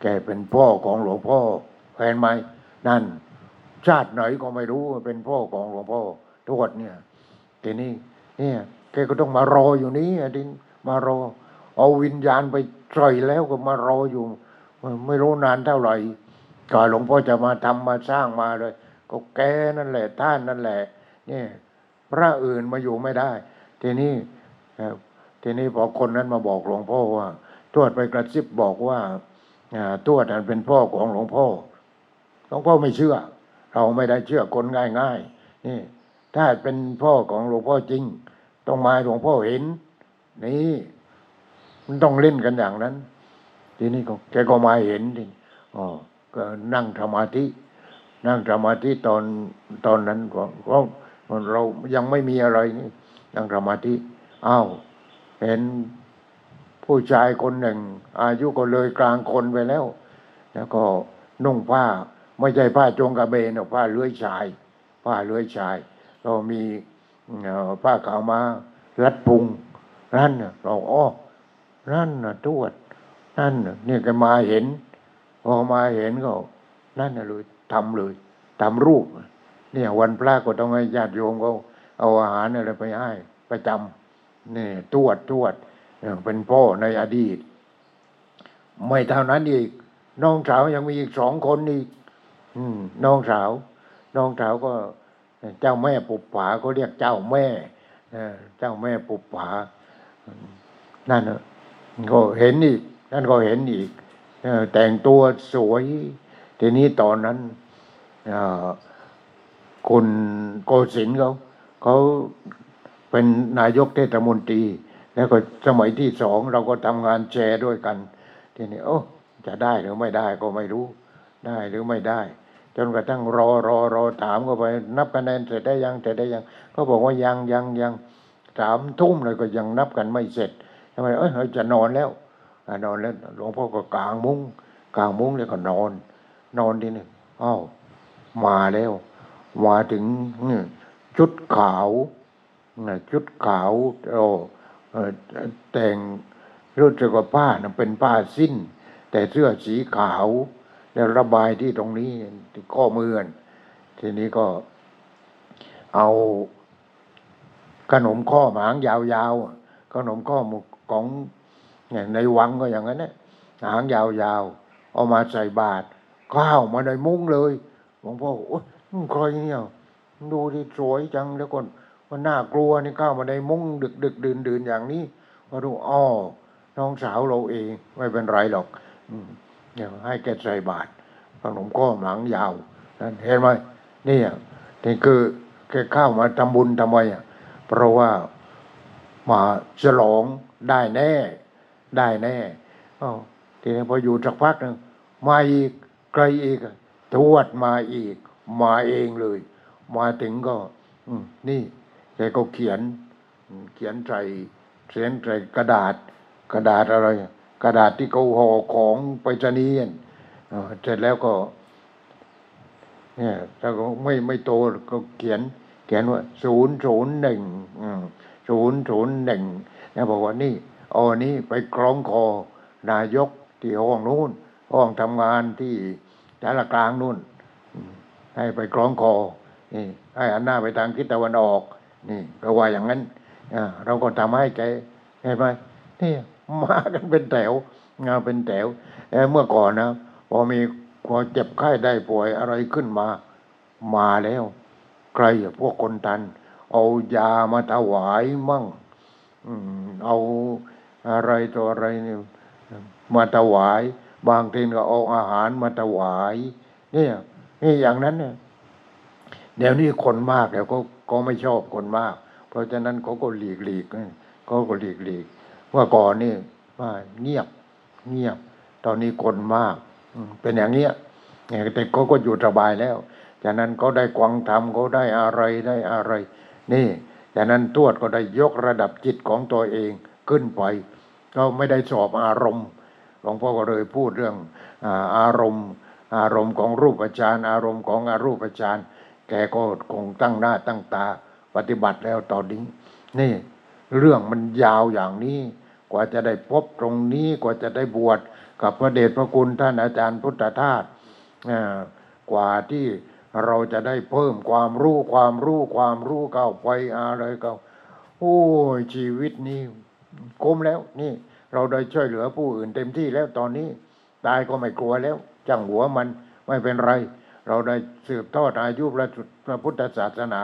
แกเป็นพ่อของหลวงพ่อเห็นไหมนั่น ชาติไหนก็ไม่รู้เป็นพ่อของหลวงพ่อทวดเนี่ยทีนี้เนี่ยแกก็ต้องมารออยู่นี้อดินมารอ เอาวิญญาณไปปล่อยแล้วก็มารออยู่ ไม่รู้นานเท่าไหร่ก่อนหลวงพ่อจะมาทำมาสร้างมาเลย ก็แกนั่นแหละท่านนั่นแหละ เนี่ย พระอื่นมาอยู่ไม่ได้ ทีนี้ทีนี้พอคนนั้นมาบอกหลวงพ่อว่าทวดไปกระซิบบอกว่าทวดนั้นเป็นพ่อของหลวงพ่อหลวงพ่อไม่เชื่อ เราไม่ได้เชื่อคนง่ายๆนี่ ถ้าเป็นพ่อของหลวงพ่อจริง ต้องมาหลวงพ่อเห็น นี่มันต้องเล่นกันอย่างนั้น ทีนี้ก็แกก็มาเห็นทีอ๋อก็นั่งสมาธินั่งสมาธิตอนตอนนั้นก็ เรายังไม่มีอะไรนี่นั่งสมาธิอ้าวเห็นผู้ชายคนหนึ่ง อายุก็เลยกลางคนไปแล้ว แล้วก็นุ่งผ้า ไม่ใช่ผ้าจงกระเบนหรอกผ้าเลื้อยชาย ผ้าเลื้อยชาย เรามีผ้าขาวมารัดพุงนั่นเราอ้อนั่นน่ะทวดนั่นเนี่ยแกมาเห็นพอมาเห็นก็ นั่นเลยทำเลยทำรูป เนี่ย วันพระก็ต้องให้ญาติโยมเขาเอาอาหารอะไรไปให้ประจำนี่ตวดตวดเป็นพ่อในอดีต ไม่เท่านั้นอีก น้องสาวยังมีอีกสองคนอีกน้องสาว น้องสาวก็เจ้าแม่ปุบผาเขาเรียกเจ้าแม่เจ้าแม่ปุบผานั่นก็เห็นอีก นั่นก็เห็นอีกแต่งตัวสวย ทีนี้ตอนนั้นอ คุณโกศินเขาเขาเป็นนายกเทศมนตรี แล้วก็สมัยที่สองเราก็ทำงานแชร์ด้วยกัน ทีนี้โอ้จะได้หรือไม่ได้ก็ไม่รู้ ได้หรือไม่ได้ จนกระทั่งรอรอรอถามก็ไป นับคะแนนเสร็จได้ยังเสร็จได้ยังก็บอกว่ายังยังยังสามทุ่มเลยก็ยังนับกันไม่เสร็จทำไมเอ้ยเราจะนอนแล้วนอนแล้วหลวงพ่อก็กางมุ้งกางมุ้งแล้วก็นอน นอนทีนี่อ้าวมาแล้ว มาถึงชุดขาวชุดขาวโอ้เอ่อแต่งรู้สึกว่าผ้านะเป็นผ้าสิ้น แต่เสื้อสีขาว แล้วระบายที่ตรงนี้ที่ข้อมือนทีนี้ก็เอาขนมข้อหมางยาวๆขนมข้อหมกของในวังก็อย่างนั้นนะหางยาวๆเอามาใส่บาตรข้าวมาในมุ้งเลยหลวงพ่อ ใครเนี่ยดูที่สวยจังแล้วก็มันน่ากลัวนี่เข้ามาในมุ้งดึกดึกดื่นดื่นอย่างนี้โก็ดูอ้อน้องสาวเราเอง ไม่เป็นไรหรอกอืมเดี๋ยวให้แกใส่บาตรขนมก้อมหลังยาวนั่นเห็นไหมนี่อะนี่คือแกเข้ามาทำบุญทำไมอะเพราะว่ามาฉลองได้แน่ ได้แน่อ้าวทีนี้พออยู่สักพักหนึ่งมาอีกใครอีกอะทวดมาอีก มาเองเลย มาถึงก็นี่แกก็เขียน เขียนใส่เขียนใส่กระดาษ กระดาษอะไร กระดาษที่เขาห่อของไปรษณีย์เสร็จแล้วก็เนี่ยถ้าก็ไม่ไม่โตก็เขียน เขียนว่าศูนย์ศูนย์หนึ่งศูนย์ศูนย์หนึ่งนะบอกว่านี่เอาอันนี้ไปคล้องคอนายกที่ห้องนู้นห้องทำงานที่สารกลางนู่น ให้ไปคล้องคอนี่ให้อันหน้าไปทางทิศตะวันออก นี่ก็ว่าอย่างนั้นเราก็ทำให้แกเห็นไหมนี่มากันเป็นแถวงานเป็นแถวเเมื่อก่อนนะพอมีพอเจ็บไข้ได้ป่วยอะไรขึ้นมา มาแล้วใครพวกคนทัน เอายามาถวายมั่งอเอาอะไรตัวอะไรเนี่ยมาถวาย บางทีก็เอาอาหารมาถวาย เนี่ย นี่อย่างนั้นเนี่ยเดี๋ยวนี้คนมากแล้วก็ก็ไม่ชอบคนมาก เพราะฉะนั้นเขาก็หลีกหลีกเขาก็หลีกหลีกเมื่อก่อนนี่ว่าเงียบเงียบ ตอนนี้คนมากเป็นอย่างเงี้ยเนี่ยแต่เขาก็อยู่สบายแล้วจากนั้นเขาได้กวางธรรมเขาได้อะไรได้อะไร นี่จากนั้นทวดก็ได้ยกระดับจิตของตัวเองขึ้นไปก็ไม่ได้สอบอารมณ์หลวงพ่อก็เลยพูดเรื่องอารมณ์ อารมณ์ของรูปฌานอารมณ์ของอรูปฌานแกก็คงตั้งหน้าตั้งตา ปฏิบัติแล้วตอนนี้นี่ เรื่องมันยาวอย่างนี้ กว่าจะได้พบตรงนี้กว่าจะได้บวชกับพระเดชพระคุณท่านอาจารย์พุทธทาสกว่าที่เราจะได้เพิ่มความรู้ความรู้ความรู้เข้าไปอะไรก็โอ้ยชีวิตนี้คุ้มแล้วนี่ เราได้ช่วยเหลือผู้อื่นเต็มที่แล้วตอนนี้ ตายก็ไม่กลัวแล้ว จังหัวมันไม่เป็นไร เราได้สืบทอดอายุพระสุพระพุทธศาสนา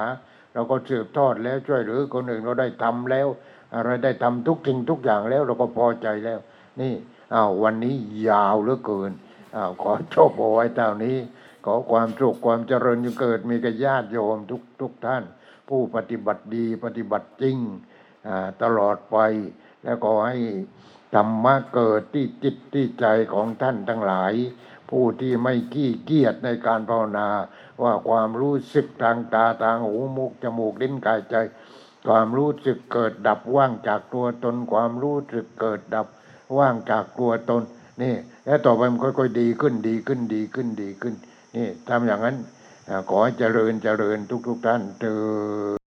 เราก็สืบทอดแล้วช่วยเหลือคนอื่นเราได้ทำแล้วอะไรได้ทำทุกสิ่งทุกอย่างแล้วเราก็พอใจแล้ว นี่อ้าววันนี้ยาวเหลือเกินอ้าวขอจบเอาไว้เท่านี้ ขอความสุขความเจริญจงเกิดมีกับญาติโยมทุกทุกท่าน ผู้ปฏิบัติดีปฏิบัติจริงตลอดไป แล้วก็ให้ธรรมะเกิดที่จิตที่ใจของท่านทั้งหลาย ผู้ที่ไม่ขี้เกียจในการภาวนา ว่าความรู้สึกทางตาทางหูมุกจมูกลิ้นกายใจ ความรู้สึกเกิดดับว่างจากตัวตน ความรู้สึกเกิดดับว่างจากตัวตนนี่แล้วต่อไปมันค่อยๆดีขึ้นดีขึ้นดีขึ้นดีขึ้นนี่ทำอย่างนั้นขอเจริญเจริญทุกๆท่านเจอ